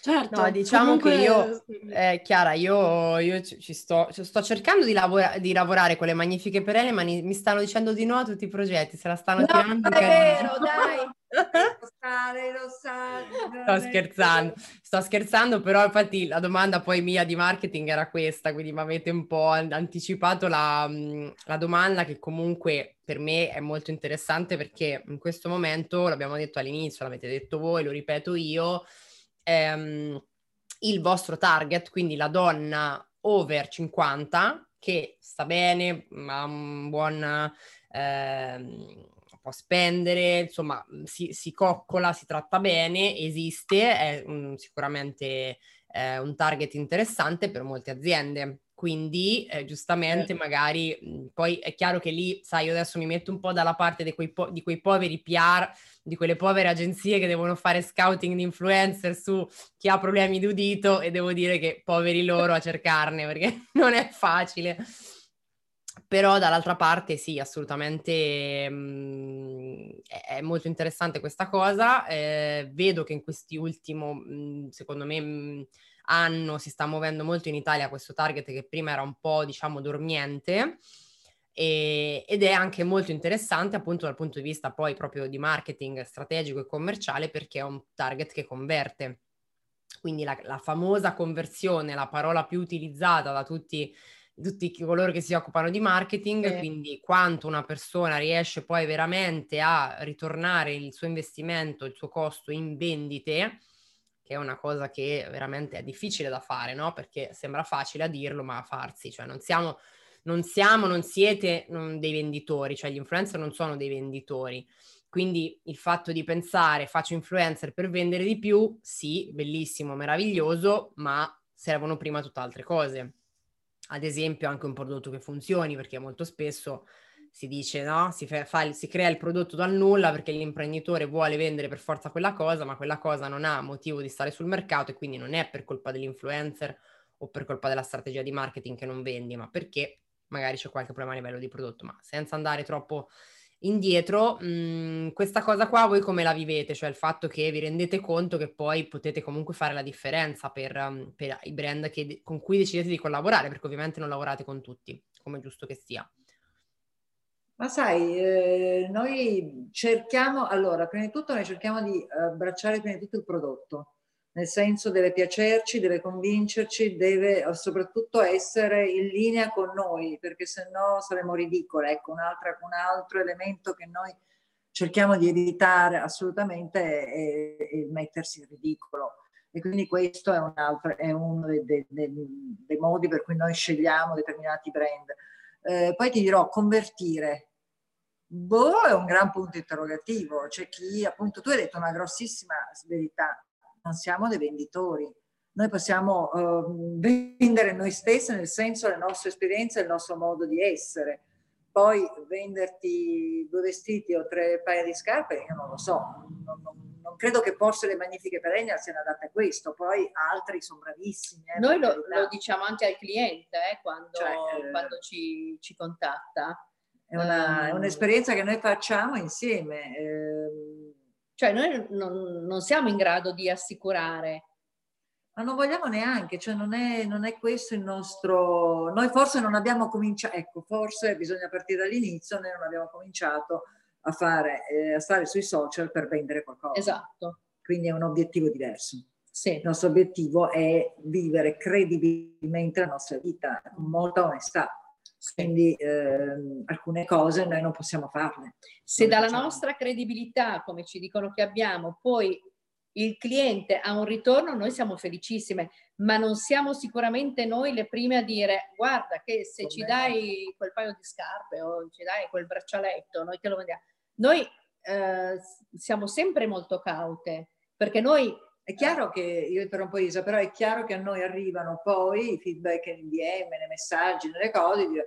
Certo, no, diciamo comunque... che io, eh, Chiara, io, io ci, sto, ci sto cercando di, lavora, di, lavorare con le magnifiche perenne, ma ni, mi stanno dicendo di no a tutti i progetti, se la stanno no, tirando. è vero, dai! Sto scherzando, sto scherzando, però infatti la domanda poi mia di marketing era questa, quindi mi avete un po' anticipato la, la domanda che comunque per me è molto interessante perché in questo momento, l'abbiamo detto all'inizio, l'avete detto voi, lo ripeto io, ehm, il vostro target, quindi la donna over 50 che sta bene, ha un buon... Ehm, può spendere, insomma, si, si, coccola, si tratta bene, esiste, è um, sicuramente eh, un target interessante per molte aziende. Quindi, eh, giustamente, eh. magari mh, poi è chiaro che lì, sai, io adesso mi metto un po' dalla parte di quei, po- di quei poveri PR, di quelle povere agenzie che devono fare scouting di influencer su chi ha problemi di udito e devo dire che poveri loro a cercarne perché non è facile. Però dall'altra parte sì, assolutamente mh, mhmm, è molto interessante questa cosa. Eh, vedo che in questi ultimi, mhmm, secondo me, mh, mhmm, anno si sta muovendo molto in Italia questo target che prima era un po', diciamo, dormiente. E, ed è anche molto interessante appunto dal punto di vista poi proprio di marketing strategico e commerciale perché è un target che converte. Quindi la, la famosa conversione, la parola più utilizzata da tutti tutti coloro che si occupano di marketing, sì. quindi quanto una persona riesce poi veramente a ritornare il suo investimento, il suo costo in vendite, che è una cosa che veramente è difficile da fare, no? Perché sembra facile a dirlo, ma a farsi, cioè non siamo, non, siamo, non siete non dei venditori, cioè gli influencer non sono dei venditori. Quindi il fatto di pensare faccio influencer per vendere di più, sì, bellissimo, meraviglioso, ma servono prima tutt'altre cose ad esempio anche un prodotto che funzioni, perché molto spesso si dice no, si, fa, fa, si crea il prodotto dal nulla perché l'imprenditore vuole vendere per forza quella cosa, ma quella cosa non ha motivo di stare sul mercato e quindi non è per colpa dell'influencer o per colpa della strategia di marketing che non vendi, ma perché magari c'è qualche problema a livello di prodotto, ma senza andare troppo indietro, mh, mhmm, questa cosa qua voi come la vivete? Cioè il fatto che vi rendete conto che poi potete comunque fare la differenza per, um, per i brand che, con cui decidete di collaborare, perché ovviamente non lavorate con tutti, come giusto che sia. Ma sai, eh, noi cerchiamo, allora, prima di tutto noi cerchiamo di abbracciare prima di tutto il prodotto nel senso deve piacerci, deve convincerci, deve soprattutto essere in linea con noi, perché se no saremo ridicole. Ecco, un altro, un altro elemento che noi cerchiamo di evitare assolutamente è, è mettersi in ridicolo. E quindi questo è, un altro, è uno dei, dei, dei, dei, modi per cui noi scegliamo determinati brand. Eh, poi ti dirò, convertire. Boh, è un gran punto interrogativo. C'è chi, appunto, tu hai detto una grossissima verità non siamo dei venditori. Noi possiamo uh, vendere noi stessi nel senso le nostre esperienze e il nostro modo di essere. Poi venderti due vestiti o tre paia di scarpe, io non lo so, non, non, non credo che forse le magnifiche perennial siano adatte a questo, poi altri sono bravissimi. Eh, Noi lo, lo, diciamo anche al cliente eh, quando, Cioè, eh, quando ci, ci contatta. È, una- è Ehm, un'esperienza che noi facciamo insieme. ehm, Cioè noi non, non siamo in grado di assicurare. Ma non vogliamo neanche, cioè non è, non è questo il nostro... Noi forse non abbiamo cominciato, ecco, forse bisogna partire dall'inizio, noi non abbiamo cominciato a fare, eh, a stare sui social per vendere qualcosa. Esatto, Quindi è un obiettivo diverso. sì. Il nostro obiettivo è vivere credibilmente la nostra vita, con molta onestà. Quindi ehm, alcune cose noi non possiamo farle. Se dalla facciamo. nostra credibilità, come ci dicono che abbiamo, poi il cliente ha un ritorno, noi siamo felicissime, ma non siamo sicuramente noi le prime a dire guarda che se ci Come dai quel paio di scarpe o ci dai quel braccialetto, noi te lo vendiamo. Noi eh, siamo sempre molto caute, perché noi È chiaro che, io interrompo Isa, però è chiaro che a noi arrivano poi i feedback in DM, nei messaggi, nelle cose, di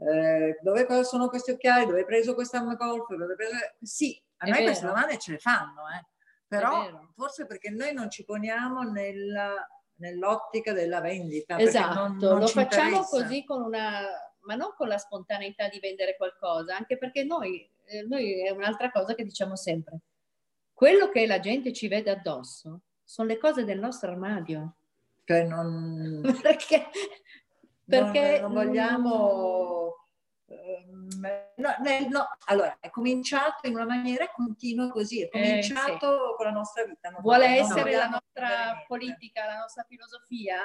eh, dove sono questi occhiali, dove hai preso questa golf, dove hai preso... Sì, a È noi queste vero. domande ce le fanno, eh. però forse perché noi non ci poniamo nella- nell'ottica della vendita. Esatto, non- non lo ci facciamo interessa. così con una, ma non con la spontaneità di vendere qualcosa, anche perché noi, eh, noi è un'altra cosa che diciamo sempre. Quello che la gente ci vede addosso sono le cose del nostro armadio. Cioè non, perché perché non, non vogliamo... ehm, no, no, allora, è cominciato in una maniera continua così, è Eh, sì. cominciato con la nostra vita. non vuole essere la nostra politica, la nostra filosofia,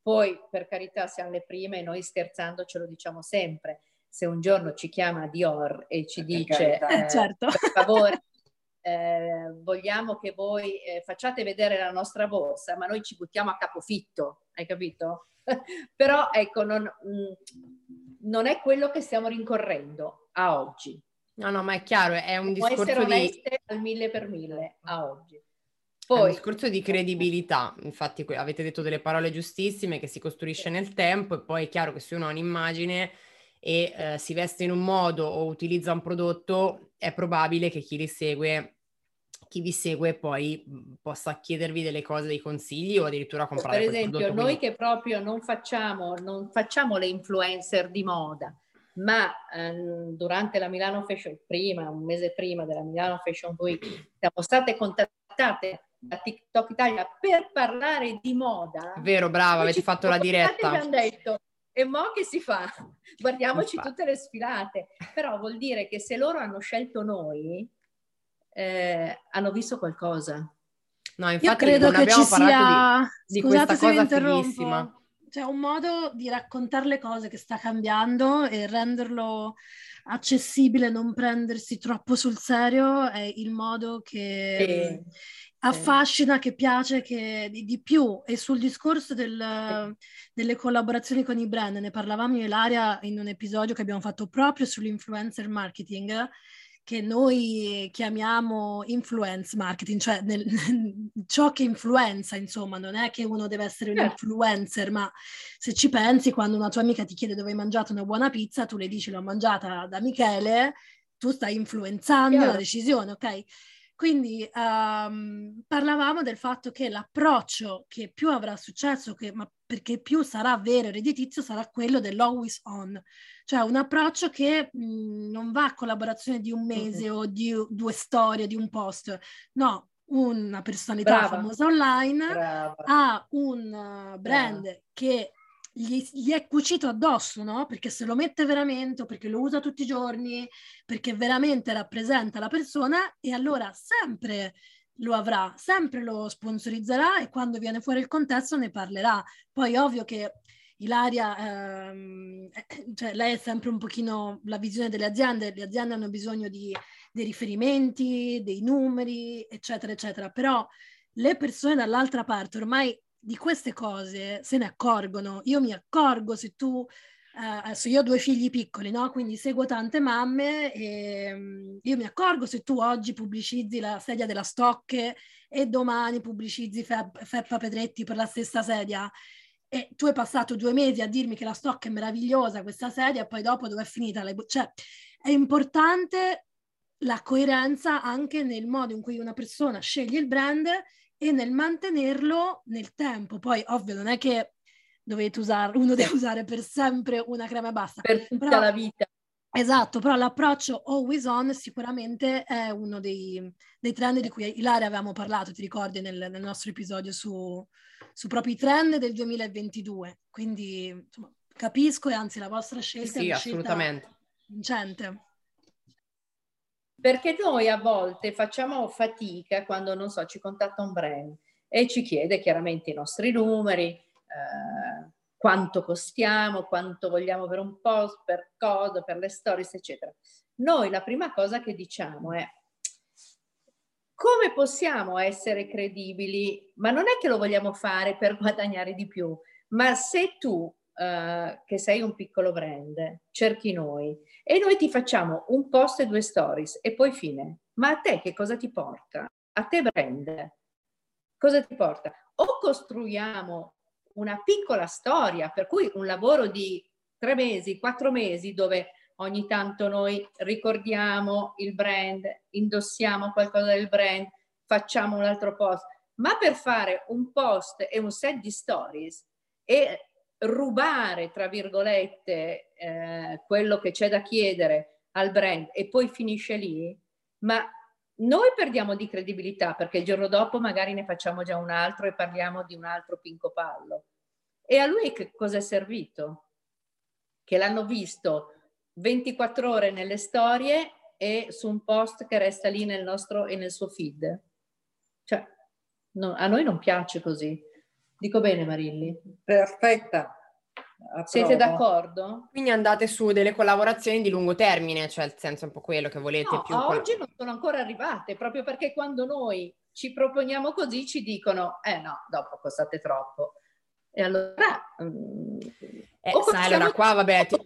poi per carità siamo le prime e noi scherzando ce lo diciamo sempre. Se un giorno ci chiama Dior e ci Per dice carità. eh, Certo. per favore eh, vogliamo che voi eh, facciate vedere la nostra borsa, ma noi ci buttiamo a capofitto, hai capito? Però ecco, non, mh, non è quello che stiamo rincorrendo a oggi. No, no, ma è chiaro, è un Può essere discorso di... oneste al mille per mille a oggi. È un Poi, discorso di credibilità, infatti avete detto delle parole giustissime che si costruisce nel tempo e poi è chiaro che se uno ha un'immagine e eh, si veste in un modo o utilizza un prodotto, è probabile che chi li segue, chi vi segue poi mh, possa chiedervi delle cose, dei consigli o addirittura comprare per esempio, prodotto. noi quindi- che proprio non facciamo, non facciamo le influencer di moda, ma ehm, durante la Milano Fashion, prima, un mese prima della Milano Fashion Week, siamo state contattate da TikTok Italia per parlare di moda. Vero, brava, avete fatto la diretta. Hanno detto, e mo che si fa? Guardiamoci Infatti. tutte le sfilate. Però vuol dire che se loro hanno scelto noi, eh, hanno visto qualcosa. No, Io infatti credo non che abbiamo ci parlato sia, di, di scusate questa se cosa interrompo, c'è un modo di raccontare le cose che sta cambiando e renderlo accessibile, non prendersi troppo sul serio, è il modo che Sì, affascina, che piace che, di, di più. E sul discorso del- delle collaborazioni con i brand, ne parlavamo io e Ilaria in un episodio che abbiamo fatto proprio sull'influencer marketing, che noi chiamiamo influence marketing, cioè nel- ciò che influenza, insomma, non è che uno deve essere un influencer, ma se ci pensi, quando una tua amica ti chiede dove hai mangiato una buona pizza, tu le dici l'ho mangiata da Michele, tu stai influenzando Chiaro. la decisione, ok? Quindi ehm, parlavamo del fatto che l'approccio che più avrà successo, che, ma perché più sarà vero e redditizio, sarà quello dell'always on, cioè un approccio che mh, non va a collaborazione di un mese o di due storie, di un post, no, una personalità Brava. famosa online brava. ha un uh, brand che gli, gli è cucito addosso, no? Perché se lo mette veramente o perché lo usa tutti i giorni, perché veramente rappresenta la persona e allora sempre lo avrà, sempre lo sponsorizzerà e quando viene fuori il contesto ne parlerà. Poi ovvio che Ilaria, ehm, eh, cioè lei è sempre un pochino la visione delle aziende, le aziende hanno bisogno di, dei riferimenti, dei numeri, eccetera, eccetera, però le persone dall'altra parte ormai di queste cose se ne accorgono. Io mi accorgo se tu, eh, adesso io ho due figli piccoli, no? Quindi seguo tante mamme e mm, io mi accorgo se tu oggi pubblicizzi la sedia della Stocche e domani pubblicizzi Fe- Feppa Pedretti per la stessa sedia. E tu hai passato due mesi a dirmi che la Stocca è meravigliosa questa sedia e poi dopo dove è finita? Le cioè, è importante la coerenza anche nel modo in cui una persona sceglie il brand e nel mantenerlo nel tempo. Poi, ovvio, non è che dovete usare, uno deve usare per sempre una crema e basta. Per tutta però, la vita. Esatto, però l'approccio always on sicuramente è uno dei, dei trend di cui Ilaria avevamo parlato, ti ricordi, nel, nel nostro episodio su, su proprio i trend del 2022. Quindi, insomma, capisco e anzi la vostra scelta sì, è assolutamente. vincente. Perché noi a volte facciamo fatica quando, non so, ci contatta un brand e ci chiede chiaramente i nostri numeri, eh, quanto costiamo, quanto vogliamo per un post, per cosa, per le stories, eccetera. Noi la prima cosa che diciamo è come possiamo essere credibili? Ma non è che lo vogliamo fare per guadagnare di più, ma se tu Uh, che sei un piccolo brand, cerchi noi e noi ti facciamo un post e due stories e poi fine. Ma a te che cosa ti porta? A te brand, cosa ti porta? O costruiamo una piccola storia, per cui un lavoro di tre mesi, quattro mesi, dove ogni tanto noi ricordiamo il brand, indossiamo qualcosa del brand, facciamo un altro post, ma per fare un post e un set di stories e rubare, tra virgolette, eh, quello che c'è da chiedere al brand e poi finisce lì, ma noi perdiamo di credibilità perché il giorno dopo magari ne facciamo già un altro e parliamo di un altro pinco pallo. E a lui che cosa è servito? Che l'hanno visto 24 ore nelle storie e su un post che resta lì nel nostro e nel suo feed. Cioè, no, a noi non piace così. Dico bene, Marilli? Perfetta. Siete d'accordo? Quindi andate su delle collaborazioni di lungo termine, cioè il senso è un po' quello che volete no, più. Oggi non sono ancora arrivate, proprio perché quando noi ci proponiamo così ci dicono, eh no, dopo costate troppo. E allora... Um, eh, sai, allora qua vabbè... Ti...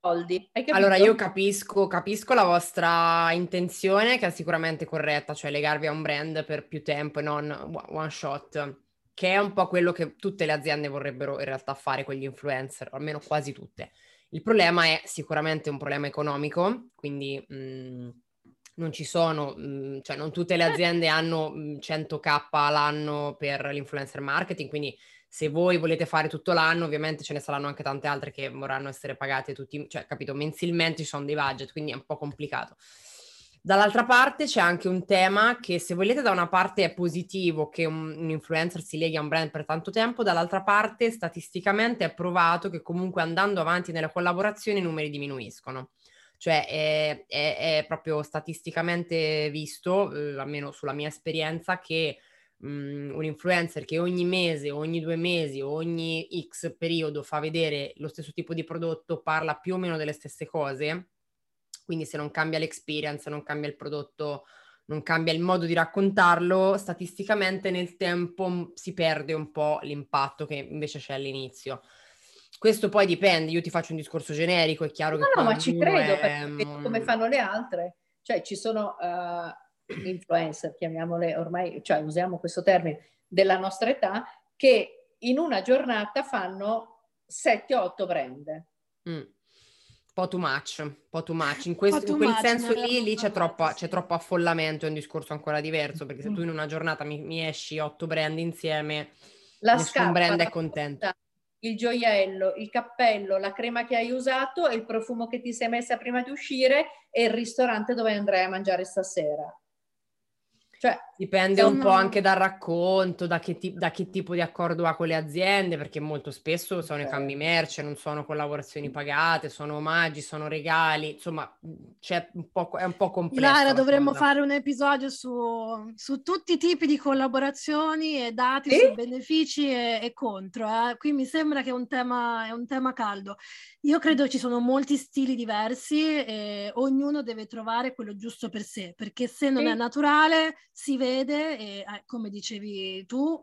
Soldi, allora io capisco, capisco la vostra intenzione che è sicuramente corretta, cioè legarvi a un brand per più tempo e non one shot che è un po' quello che tutte le aziende vorrebbero in realtà fare con gli influencer, o almeno quasi tutte. Il problema è sicuramente un problema economico, quindi mh, mm, non ci sono, mh, mm, cioè non tutte le aziende hanno 100k mm, l'anno per l'influencer marketing, quindi se voi volete fare tutto l'anno, ovviamente ce ne saranno anche tante altre che vorranno essere pagate tutti, cioè capito, mensilmente ci sono dei budget, quindi è un po' complicato. Dall'altra parte c'è anche un tema che se volete da una parte è positivo che un, un, influencer si leghi a un brand per tanto tempo, dall'altra parte statisticamente è provato che comunque andando avanti nelle collaborazioni i numeri diminuiscono. Cioè è, è, è proprio statisticamente visto, eh, almeno sulla mia esperienza, che mh, mm, un influencer che ogni mese, ogni due mesi, ogni X periodo fa vedere lo stesso tipo di prodotto, parla più o meno delle stesse cose quindi se non cambia l'experience, non cambia il prodotto, non cambia il modo di raccontarlo, statisticamente nel tempo si perde un po' l'impatto che invece c'è all'inizio. Questo poi dipende, io ti faccio un discorso generico, è chiaro no, che... No, ma ci credo, è... perché come fanno le altre, cioè ci sono uh, influencer, chiamiamole ormai, cioè usiamo questo termine, della nostra età, che in una giornata fanno 7-8 brand. Mm po' too much, po' too much. In, questo, in quel much, senso lì, lì c'è, troppo, c'è troppo affollamento, è un discorso ancora diverso, perché se tu in una giornata mi, mi esci otto brand insieme, la nessun scarpa, brand è contento. Il gioiello, il cappello, la crema che hai usato e il profumo che ti sei messa prima di uscire e il ristorante dove andrai a mangiare stasera. Cioè, Dipende un po' anche dal racconto, da che, ti- da che, tipo di accordo ha con le aziende, perché molto spesso sono i cambi merce, non sono collaborazioni pagate, sono omaggi, sono regali, insomma, c'è un po', è un po' complesso. Lara, dovremmo cosa. fare un episodio su, su, tutti i tipi di collaborazioni e dati sì? su benefici e, e contro. Eh? Qui mi sembra che è un, tema, è un tema caldo. Io credo ci sono molti stili diversi e ognuno deve trovare quello giusto per sé, perché se non sì. è naturale si vede e eh, come dicevi tu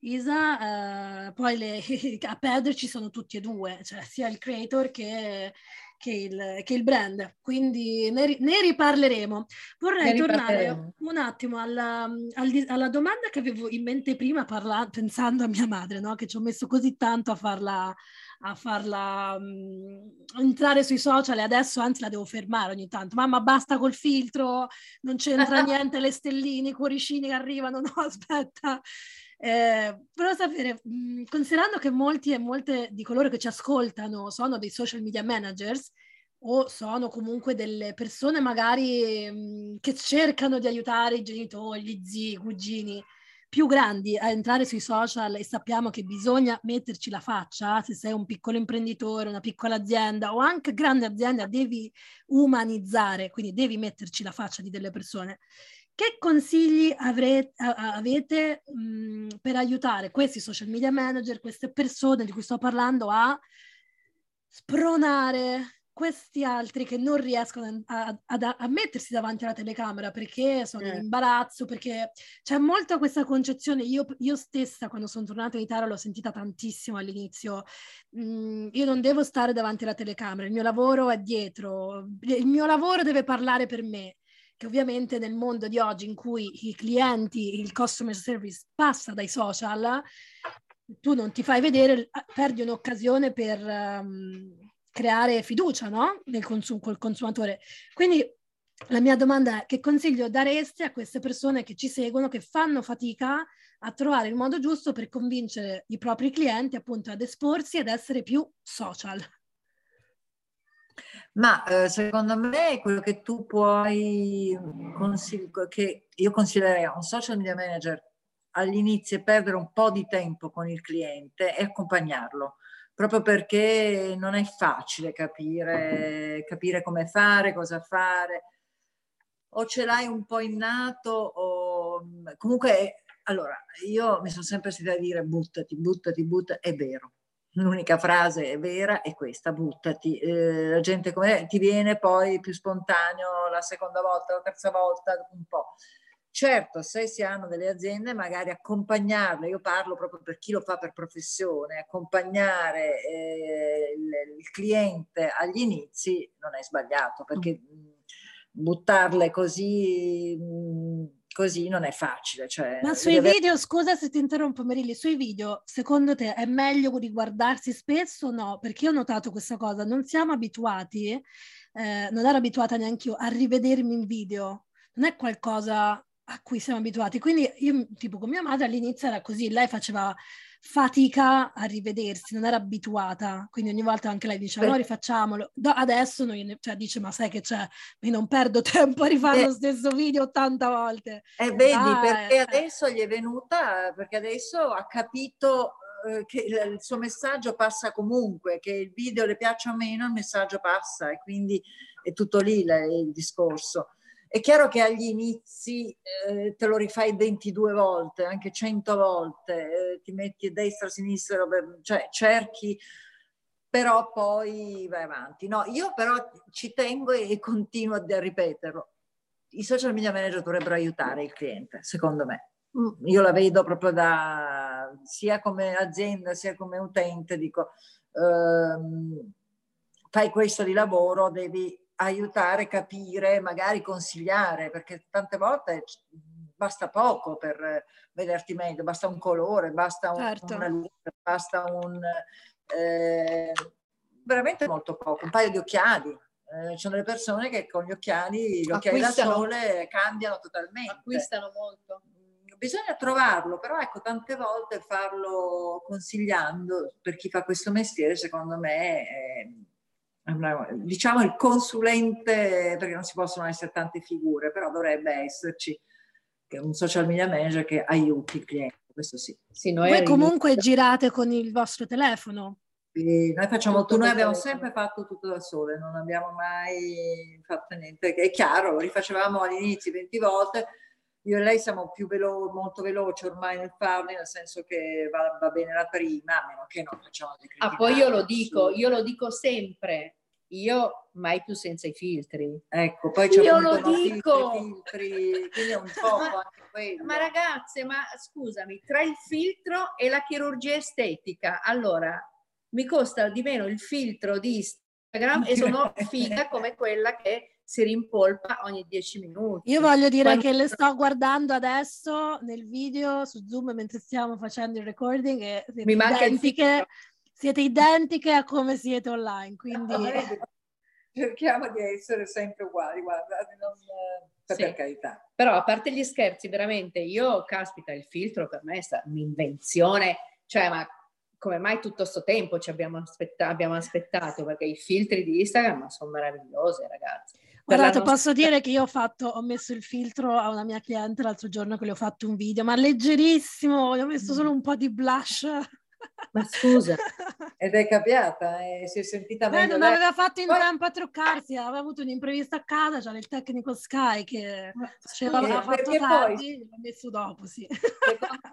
Isa, eh, poi le, a perderci sono tutti e due, cioè sia il creator che, che il, che il brand, quindi ne, ne riparleremo. Vorrei ne tornare un attimo alla, alla, domanda che avevo in mente prima parla, pensando a mia madre, no? che ci ho messo così tanto a farla, a farla um, entrare sui social e adesso anzi la devo fermare ogni tanto. Mamma basta col filtro, non c'entra niente le stelline, i cuoricini che arrivano, no aspetta. Eh, volevo sapere, mh, considerando che molti e molte di coloro che ci ascoltano sono dei social media managers o sono comunque delle persone magari mh, che cercano di aiutare i genitori, gli zii, i cugini più grandi a entrare sui social e sappiamo che bisogna metterci la faccia, se sei un piccolo imprenditore, una piccola azienda o anche grande azienda, devi umanizzare, quindi devi metterci la faccia di delle persone. Che consigli avrete, avete mh, per aiutare questi social media manager, queste persone di cui sto parlando a spronare questi altri che non riescono a, a, a, mettersi davanti alla telecamera perché sono in eh. imbarazzo, perché c'è molto questa concezione. Io, io, stessa, quando sono tornata in Italia, l'ho sentita tantissimo all'inizio. Mm, io non devo stare davanti alla telecamera, il mio lavoro è dietro, il mio lavoro deve parlare per me che ovviamente nel mondo di oggi in cui i clienti, il customer service passa dai social, tu non ti fai vedere, perdi un'occasione per um, creare fiducia no? Nel consum- col consumatore. Quindi la mia domanda è che consiglio daresti a queste persone che ci seguono, che fanno fatica a trovare il modo giusto per convincere i propri clienti appunto ad esporsi ed essere più social? Ma eh, secondo me quello che tu puoi consigliare, che io consiglierei a un social media manager all'inizio è perdere un po' di tempo con il cliente e accompagnarlo, proprio perché non è facile capire, capire come fare, cosa fare. O ce l'hai un po' innato o comunque allora io mi sono sempre sentita dire buttati, buttati, buttati, è vero L'unica frase vera è questa, buttati. Eh, la gente come ti viene poi più spontaneo la seconda volta, la terza volta, un po'. Certo, se si hanno delle aziende, magari accompagnarle, io parlo proprio per chi lo fa per professione, accompagnare eh, il, il, cliente agli inizi non è sbagliato, perché mm. buttarle così... Mh, così non è facile. Cioè, Ma sui deve... video, scusa se ti interrompo Merilli, sui video secondo te è meglio riguardarsi spesso o no? Perché io ho notato questa cosa, non siamo abituati, eh, non ero abituata neanche io a rivedermi in video, non è qualcosa a cui siamo abituati. Quindi io, tipo con mia madre all'inizio era così, lei faceva fatica a rivedersi, non era abituata, quindi ogni volta anche lei diceva no rifacciamolo, Do, adesso noi, cioè, dice ma sai che c'è, io non perdo tempo a rifare eh, lo stesso video 80 volte. E eh, vedi, ah, perché eh. adesso gli è venuta, perché adesso ha capito eh, che il suo messaggio passa comunque, che il video le piaccia o meno, il messaggio passa e quindi è tutto lì il discorso. È chiaro che agli inizi eh, te lo rifai 22 volte, anche 100 volte, eh, ti metti a destra, a sinistra, cioè cerchi, però poi vai avanti. No, io però ci tengo e, e continuo a, a ripeterlo. I social media manager dovrebbero aiutare il cliente, secondo me. Mm, io la vedo proprio da sia come azienda sia come utente, dico ehm, fai questo di lavoro, devi aiutare, capire, magari consigliare, perché tante volte basta poco per vederti meglio, basta un colore, basta un, certo. una luce, basta un... Eh, veramente molto poco, un paio di occhiali. Eh, ci sono delle persone che con gli occhiali, gli occhiali da sole cambiano totalmente. Acquistano molto. Bisogna trovarlo, però ecco, tante volte farlo consigliando per chi fa questo mestiere, secondo me, è, diciamo il consulente, perché non si possono essere tante figure, però dovrebbe esserci un social media manager che aiuti il cliente, questo sì. sì noi Voi comunque girate con il vostro telefono? Sì, noi facciamo tutto, noi abbiamo sempre fatto tutto da sole, non abbiamo mai fatto niente. È chiaro, lo rifacevamo all'inizio 20 volte, io e lei siamo più velo- molto veloci ormai nel farli, nel senso che va, va bene la prima, a meno che non facciamo le Ah, poi io lo dico, io lo dico sempre, io mai più senza i filtri. Ecco, poi c'è io lo dico. Filtri, quindi è un po' ma. Ma ragazze, ma scusami, tra il filtro e la chirurgia estetica, allora mi costa di meno il filtro di Instagram e sono figa come quella che si rimpolpa ogni dieci minuti. Io voglio dire Quando... che le sto guardando adesso nel video su Zoom mentre stiamo facendo il recording e siete, identiche, siete identiche a come siete online, quindi... Cerchiamo di essere sempre uguali, guarda, non, sì. per carità. Però a parte gli scherzi, veramente, io, caspita, il filtro per me è stata un'invenzione, cioè ma come mai tutto questo tempo ci abbiamo, aspetta- abbiamo, aspettato? Perché i filtri di Instagram sono meravigliosi, ragazzi. Guardate, nostra... posso dire che io ho, fatto, ho messo il filtro a una mia cliente l'altro giorno che le ho fatto un video, ma leggerissimo, gli ho messo solo un po' di blush. Ma scusa. Ed è cambiata, eh, si è sentita Beh, meglio. non aveva fatto in Poi... tempo a truccarsi, aveva avuto un imprevisto a casa, c'era il tecnico Sky che faceva, sì, aveva fatto tardi, poi... l'ho messo dopo, sì.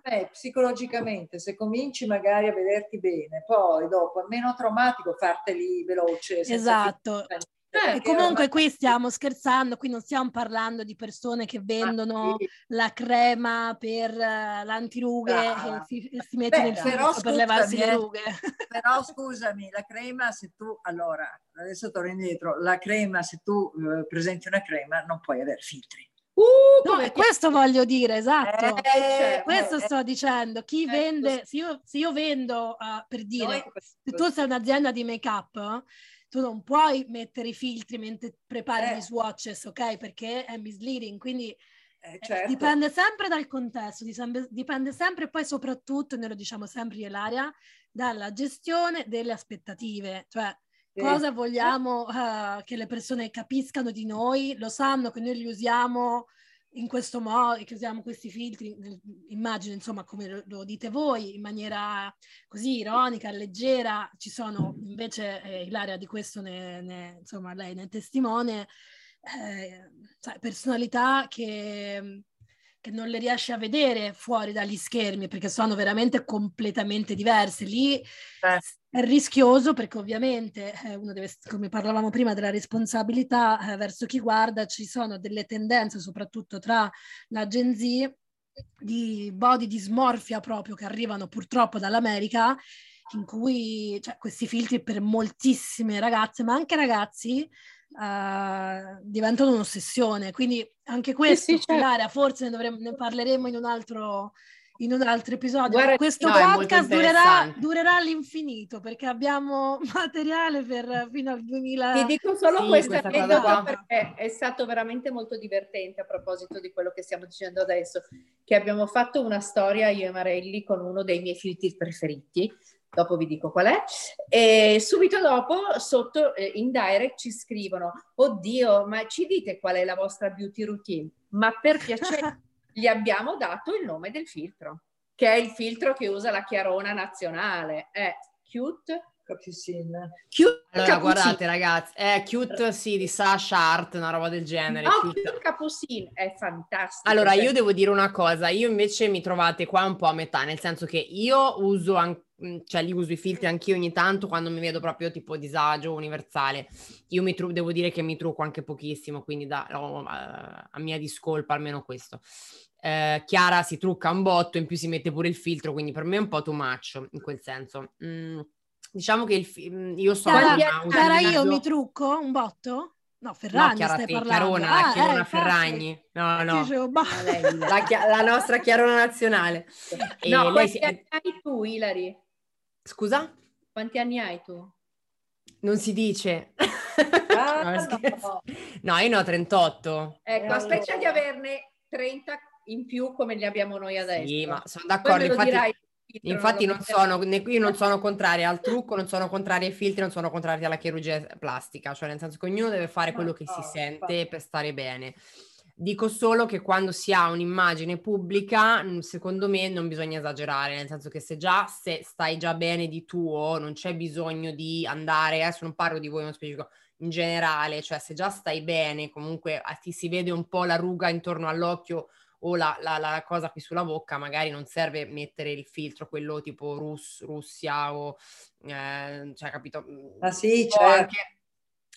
Me, psicologicamente, se cominci magari a vederti bene, poi dopo è meno traumatico farteli veloce. Esatto. Eh, e comunque qui stiamo scherzando, qui non stiamo parlando di persone che vendono ah, sì. la crema per uh, l'antirughe ah. e si, si mettono filtro per levarsi le rughe. Però scusami, la crema se tu, allora, adesso torno indietro, la crema se tu uh, presenti una crema non puoi avere filtri. Uh, no, questo voglio dire, esatto. Eh, cioè, questo eh, sto dicendo. Chi eh, vende, se io, se io vendo, uh, per dire, se tu sei un'azienda di make-up, tu non puoi mettere i filtri mentre prepari eh. gli swatches, ok? Perché è misleading, quindi eh, eh certo. dipende sempre dal contesto, dipende sempre e poi soprattutto, noi lo diciamo sempre nell'area, dalla gestione delle aspettative, cioè sì. cosa vogliamo uh, che le persone capiscano di noi, lo sanno che noi li usiamo in questo modo, che usiamo questi filtri, immagino insomma come lo, dite voi, in maniera così ironica, leggera, ci sono invece, eh, Ilaria di questo ne, ne, insomma lei ne è testimone, eh, personalità che che non le riesci a vedere fuori dagli schermi perché sono veramente completamente diverse. Lì eh. È rischioso perché ovviamente eh, uno deve, come parlavamo prima della responsabilità eh, verso chi guarda, ci sono delle tendenze soprattutto tra la Gen Z di body dismorfia proprio che arrivano purtroppo dall'America in cui cioè, questi filtri per moltissime ragazze, ma anche ragazzi, uh, diventano un'ossessione. Quindi anche questo, sì, sì, certo. forse ne, dovremmo, ne parleremo in un altro in un altro episodio. Guarda, questo no, podcast durerà, durerà, all'infinito perché abbiamo materiale per fino al 2000. Ti dico solo sì, questo aneddoto perché è stato veramente molto divertente a proposito di quello che stiamo dicendo adesso, che abbiamo fatto una storia io e Marelli con uno dei miei filtri preferiti dopo vi dico qual è, e subito dopo sotto eh, in direct ci scrivono, oddio, ma ci dite qual è la vostra beauty routine? Ma per piacere gli abbiamo dato il nome del filtro, che è il filtro che usa la Chiarona nazionale, è Cute Capucine. Cute allora, Capucine. guardate ragazzi, è cute sì di Sasha Art, una roba del genere. No, cute, cute Capucine è fantastico. Allora, cioè... io devo dire una cosa, io invece mi trovate qua un po' a metà, nel senso che io uso anche Mm, cioè li uso i filtri anch'io ogni tanto quando mi vedo proprio tipo disagio universale. Io mi tru- devo dire che mi trucco anche pochissimo, quindi da, oh, a mia discolpa almeno questo. Eh, Chiara si trucca un botto, in più si mette pure il filtro, quindi per me è un po' too much in quel senso. Mm, diciamo che il fi- mm, io so... Chiara, Chiara io mi trucco un botto? No, Ferragni no, Chiara, stai parlando. Chiarona, ah, Chiarona eh, Ferragni. No, no. Dicevo, la, la, nostra Chiarona nazionale. E no, lei si... hai tu, Ilari? Scusa? Quanti anni hai tu? Non si dice. Ah, no, no. io ne ho 38. Ecco, aspetta di averne 30 in più come li abbiamo noi adesso. Sì, ma sono d'accordo. Infatti, dirai, infatti non sono, io non sono contraria al trucco, non sono contraria ai filtri, non sono contraria alla chirurgia plastica, cioè nel senso che ognuno deve fare quello che si sente per stare bene. Dico solo che quando si ha un'immagine pubblica, secondo me non bisogna esagerare, nel senso che se già se stai già bene di tuo, non c'è bisogno di andare, adesso non parlo di voi nello specifico, in generale, cioè se già stai bene, comunque ah, ti si vede un po' la ruga intorno all'occhio o la, la, la, cosa qui sulla bocca, magari non serve mettere il filtro, quello tipo Rus, Russia o, eh, cioè capito? Ah sì, certo. Anche,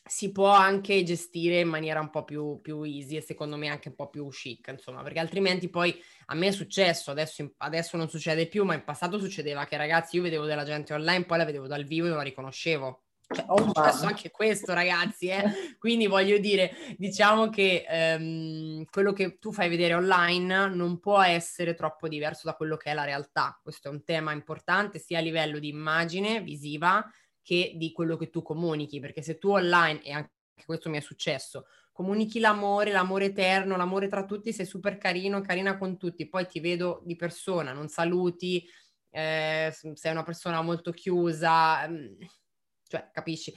si può anche gestire in maniera un po' più, più, easy e secondo me anche un po' più chic, insomma, perché altrimenti poi a me è successo, adesso, adesso non succede più, ma in passato succedeva che ragazzi io vedevo della gente online, poi la vedevo dal vivo e non la riconoscevo. Cioè, oh, successo anche questo, ragazzi. Eh? Quindi voglio dire, diciamo che ehm, quello che tu fai vedere online non può essere troppo diverso da quello che è la realtà. Questo è un tema importante sia a livello di immagine visiva che di quello che tu comunichi, perché se tu online, e anche questo mi è successo, comunichi l'amore, l'amore eterno, l'amore tra tutti, sei super carino, carina con tutti, poi ti vedo di persona, non saluti, eh, sei una persona molto chiusa. Mh, mm, cioè, capisci?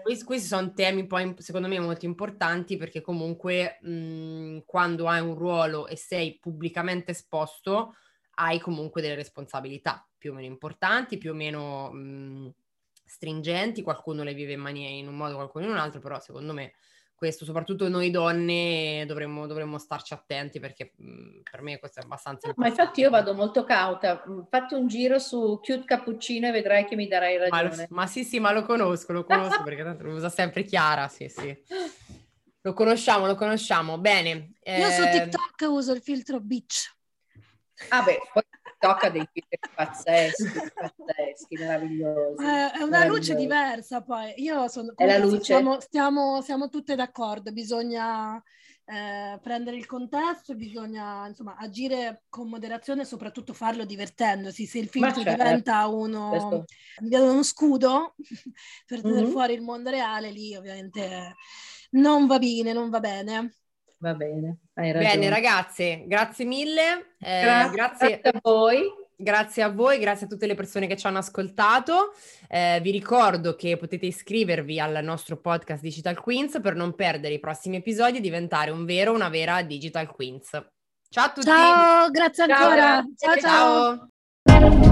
Questi, questi, sono temi poi, secondo me, molto importanti perché comunque mh, mhmm, quando hai un ruolo e sei pubblicamente esposto, hai comunque delle responsabilità più o meno importanti, più o meno mh, mhmm, stringenti, qualcuno le vive in, maniera, in un modo, qualcuno in un altro, però secondo me questo, soprattutto noi donne, dovremmo, dovremmo starci attenti perché mh, mhmm, per me questo è abbastanza no, Ma infatti io vado molto cauta, mhmm, fatti un giro su Cute Cappuccino e vedrai che mi darai ragione. Ma, ma sì, sì, ma lo conosco, lo conosco perché tanto lo usa sempre Chiara, sì, sì. Lo conosciamo, lo conosciamo, bene. Io su ehm TikTok uso il filtro Beach. Ah beh, poi tocca dei film pazzeschi, pazzeschi, meravigliosi. Eh, è una luce diversa poi. Io sono... È la luce. Stiamo, stiamo, siamo tutte d'accordo, bisogna... Eh, prendere il contesto, bisogna insomma agire con moderazione e soprattutto farlo divertendosi. Se il filtro certo. diventa uno, uno, scudo per tenere mm-hmm. fuori il mondo reale, lì ovviamente non va bene, non va bene. Va bene, hai ragione. Bene, ragazze, grazie mille. Eh, grazie, grazie, a voi. Grazie a voi, grazie a tutte le persone che ci hanno ascoltato. Eh, vi ricordo che potete iscrivervi al nostro podcast Digital Queens per non perdere i prossimi episodi e diventare un vero una vera Digital Queens. Ciao a tutti. Ciao, grazie ancora. ciao. ciao. ciao.